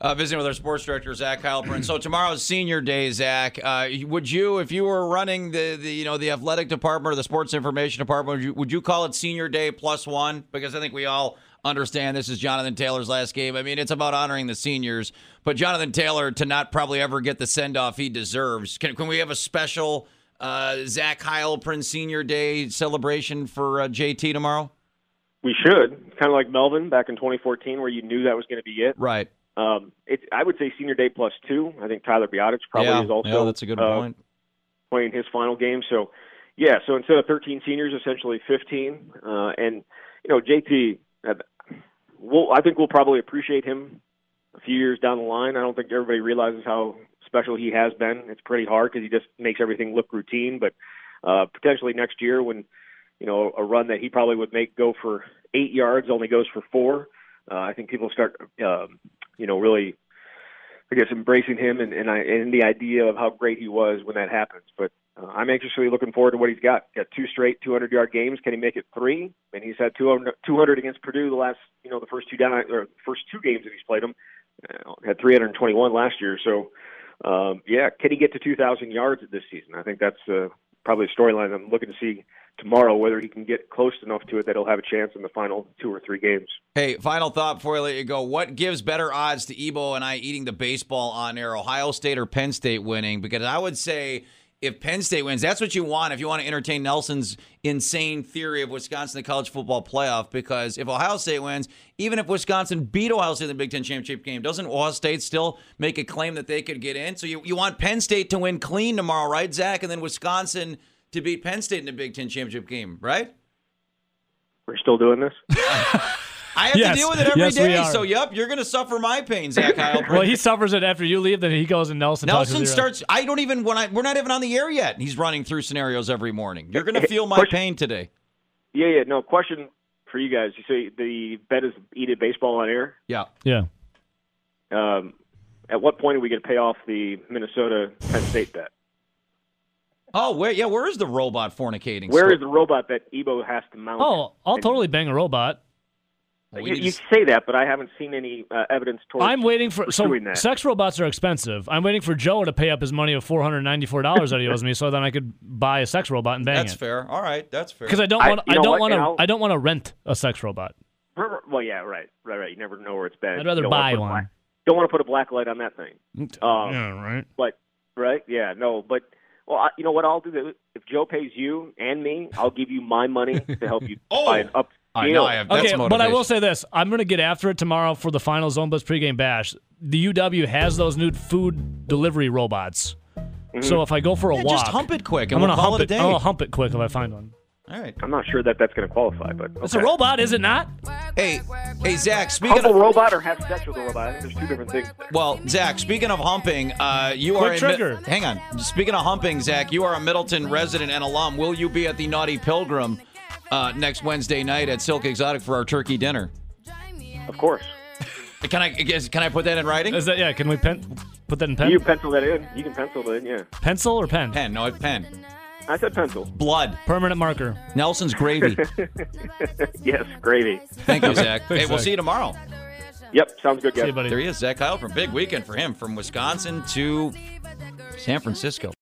Uh, visiting with our sports director Zach Heilprin. So tomorrow's senior day, Zach. Uh, would you, if you were running the, the you know the athletic department or the sports information department, would you, would you call it senior day plus one? Because I think we all understand this is Jonathan Taylor's last game. I mean, it's about honoring the seniors, but Jonathan Taylor to not probably ever get the send off he deserves. Can, can we have a special uh, Zach Heilprin senior day celebration for uh, JT tomorrow? We should kind of like Melvin back in 2014, where you knew that was going to be it. Right. Um, it's I would say senior day plus two. I think Tyler Biadasz probably yeah, is also yeah, that's a good uh, point. playing his final game. So yeah, so instead of 13 seniors, essentially 15. Uh, and you know JT, uh, we'll, I think we'll probably appreciate him a few years down the line. I don't think everybody realizes how special he has been. It's pretty hard because he just makes everything look routine. But uh, potentially next year, when you know a run that he probably would make go for eight yards only goes for four. Uh, I think people start, um, you know, really, I guess, embracing him and and, I, and the idea of how great he was when that happens. But uh, I'm anxiously looking forward to what he's got. Got two straight 200 yard games. Can he make it three? And he's had 200, 200 against Purdue the last, you know, the first two down or first two games that he's played them. Uh, had 321 last year. So, um, yeah, can he get to 2,000 yards this season? I think that's uh, probably a storyline I'm looking to see tomorrow. Whether he can get close enough to it that he'll have a chance in the final two or three games. Hey, final thought before I let you go. What gives better odds to Ebo and I eating the baseball on air, Ohio State or Penn State winning? Because I would say if Penn State wins, that's what you want if you want to entertain Nelson's insane theory of Wisconsin the college football playoff. Because if Ohio State wins, even if Wisconsin beat Ohio State in the Big Ten championship game, doesn't Ohio State still make a claim that they could get in? So you, you want Penn State to win clean tomorrow, right, Zach? And then Wisconsin to beat Penn State in the Big Ten championship game, right? We're still doing this. I have Yes. to deal with it every day. Yes, we are. So, yep, you're going to suffer my pain, Zach Heilprin. Well, he suffers it after you leave, then he goes and Nelson. Nelson with starts. I don't even when I we're not even on the air yet. He's running through scenarios every morning. You're going to feel my Question- pain today. Yeah, yeah. No question for you guys. You say the bet is eat it baseball on air. Yeah. Yeah. Um, at what point are we going to pay off the Minnesota Penn State bet? Oh, where? Yeah, where is the robot fornicating? Where store? is the robot that Ebo has to mount? Oh, I'll totally bang a robot. You, you to- say that, but I haven't seen any uh, evidence towards. I'm waiting for so that. sex robots are expensive. I'm waiting for Joe to pay up his money of four hundred ninety four dollars that he owes me, so then I could buy a sex robot and bang That's it. fair. All right, that's fair. Because I don't want you I, don't want to I'll- don't want to rent a sex robot. Well, yeah, right, right, right. You never know where it's been. I'd rather Don't buy one. black- don't want to put a black light on that thing. Um, yeah, right. But right, yeah, no, but well, you know what I'll do? If Joe pays you and me, I'll give you my money to help you Oh! buy an up. I know I have. That's okay, but I will say this: I'm going to get after it tomorrow for the final Zone Buzz pregame bash. The UW has those new food delivery robots. Mm-hmm. So if I go for a Yeah, walk, just hump it quick, and I'm we'll gonna call hump it a day. I'm gonna hump it quick if I find one. All right. I'm not sure that that's going to qualify, but It's a robot, is it not? Hey, hey, Zach. Speaking Humble of robot or have sex with a robot. I think there's two different things. there. well, Zach. Speaking of humping, uh, you Quick are. in Mi- trigger. hang on. Speaking of humping, Zach, you are a Middleton resident and alum. Will you be at the Naughty Pilgrim uh, next Wednesday night at Silk Exotic for our turkey dinner? Of course. Can I guess- can I put that in writing? Is that yeah? Can we pen, put that in pen? You pencil that in. You can pencil it in. Yeah. Pencil or pen? Pen. No, it's pen. I said pencil. Blood. Permanent marker. Nelson's gravy. yes, gravy. Thank you, Zach. hey, Thanks, we'll see you tomorrow. Yep, sounds good, See guys. you, buddy. There he is, Zach Heilprin big weekend for him from Wisconsin to San Francisco.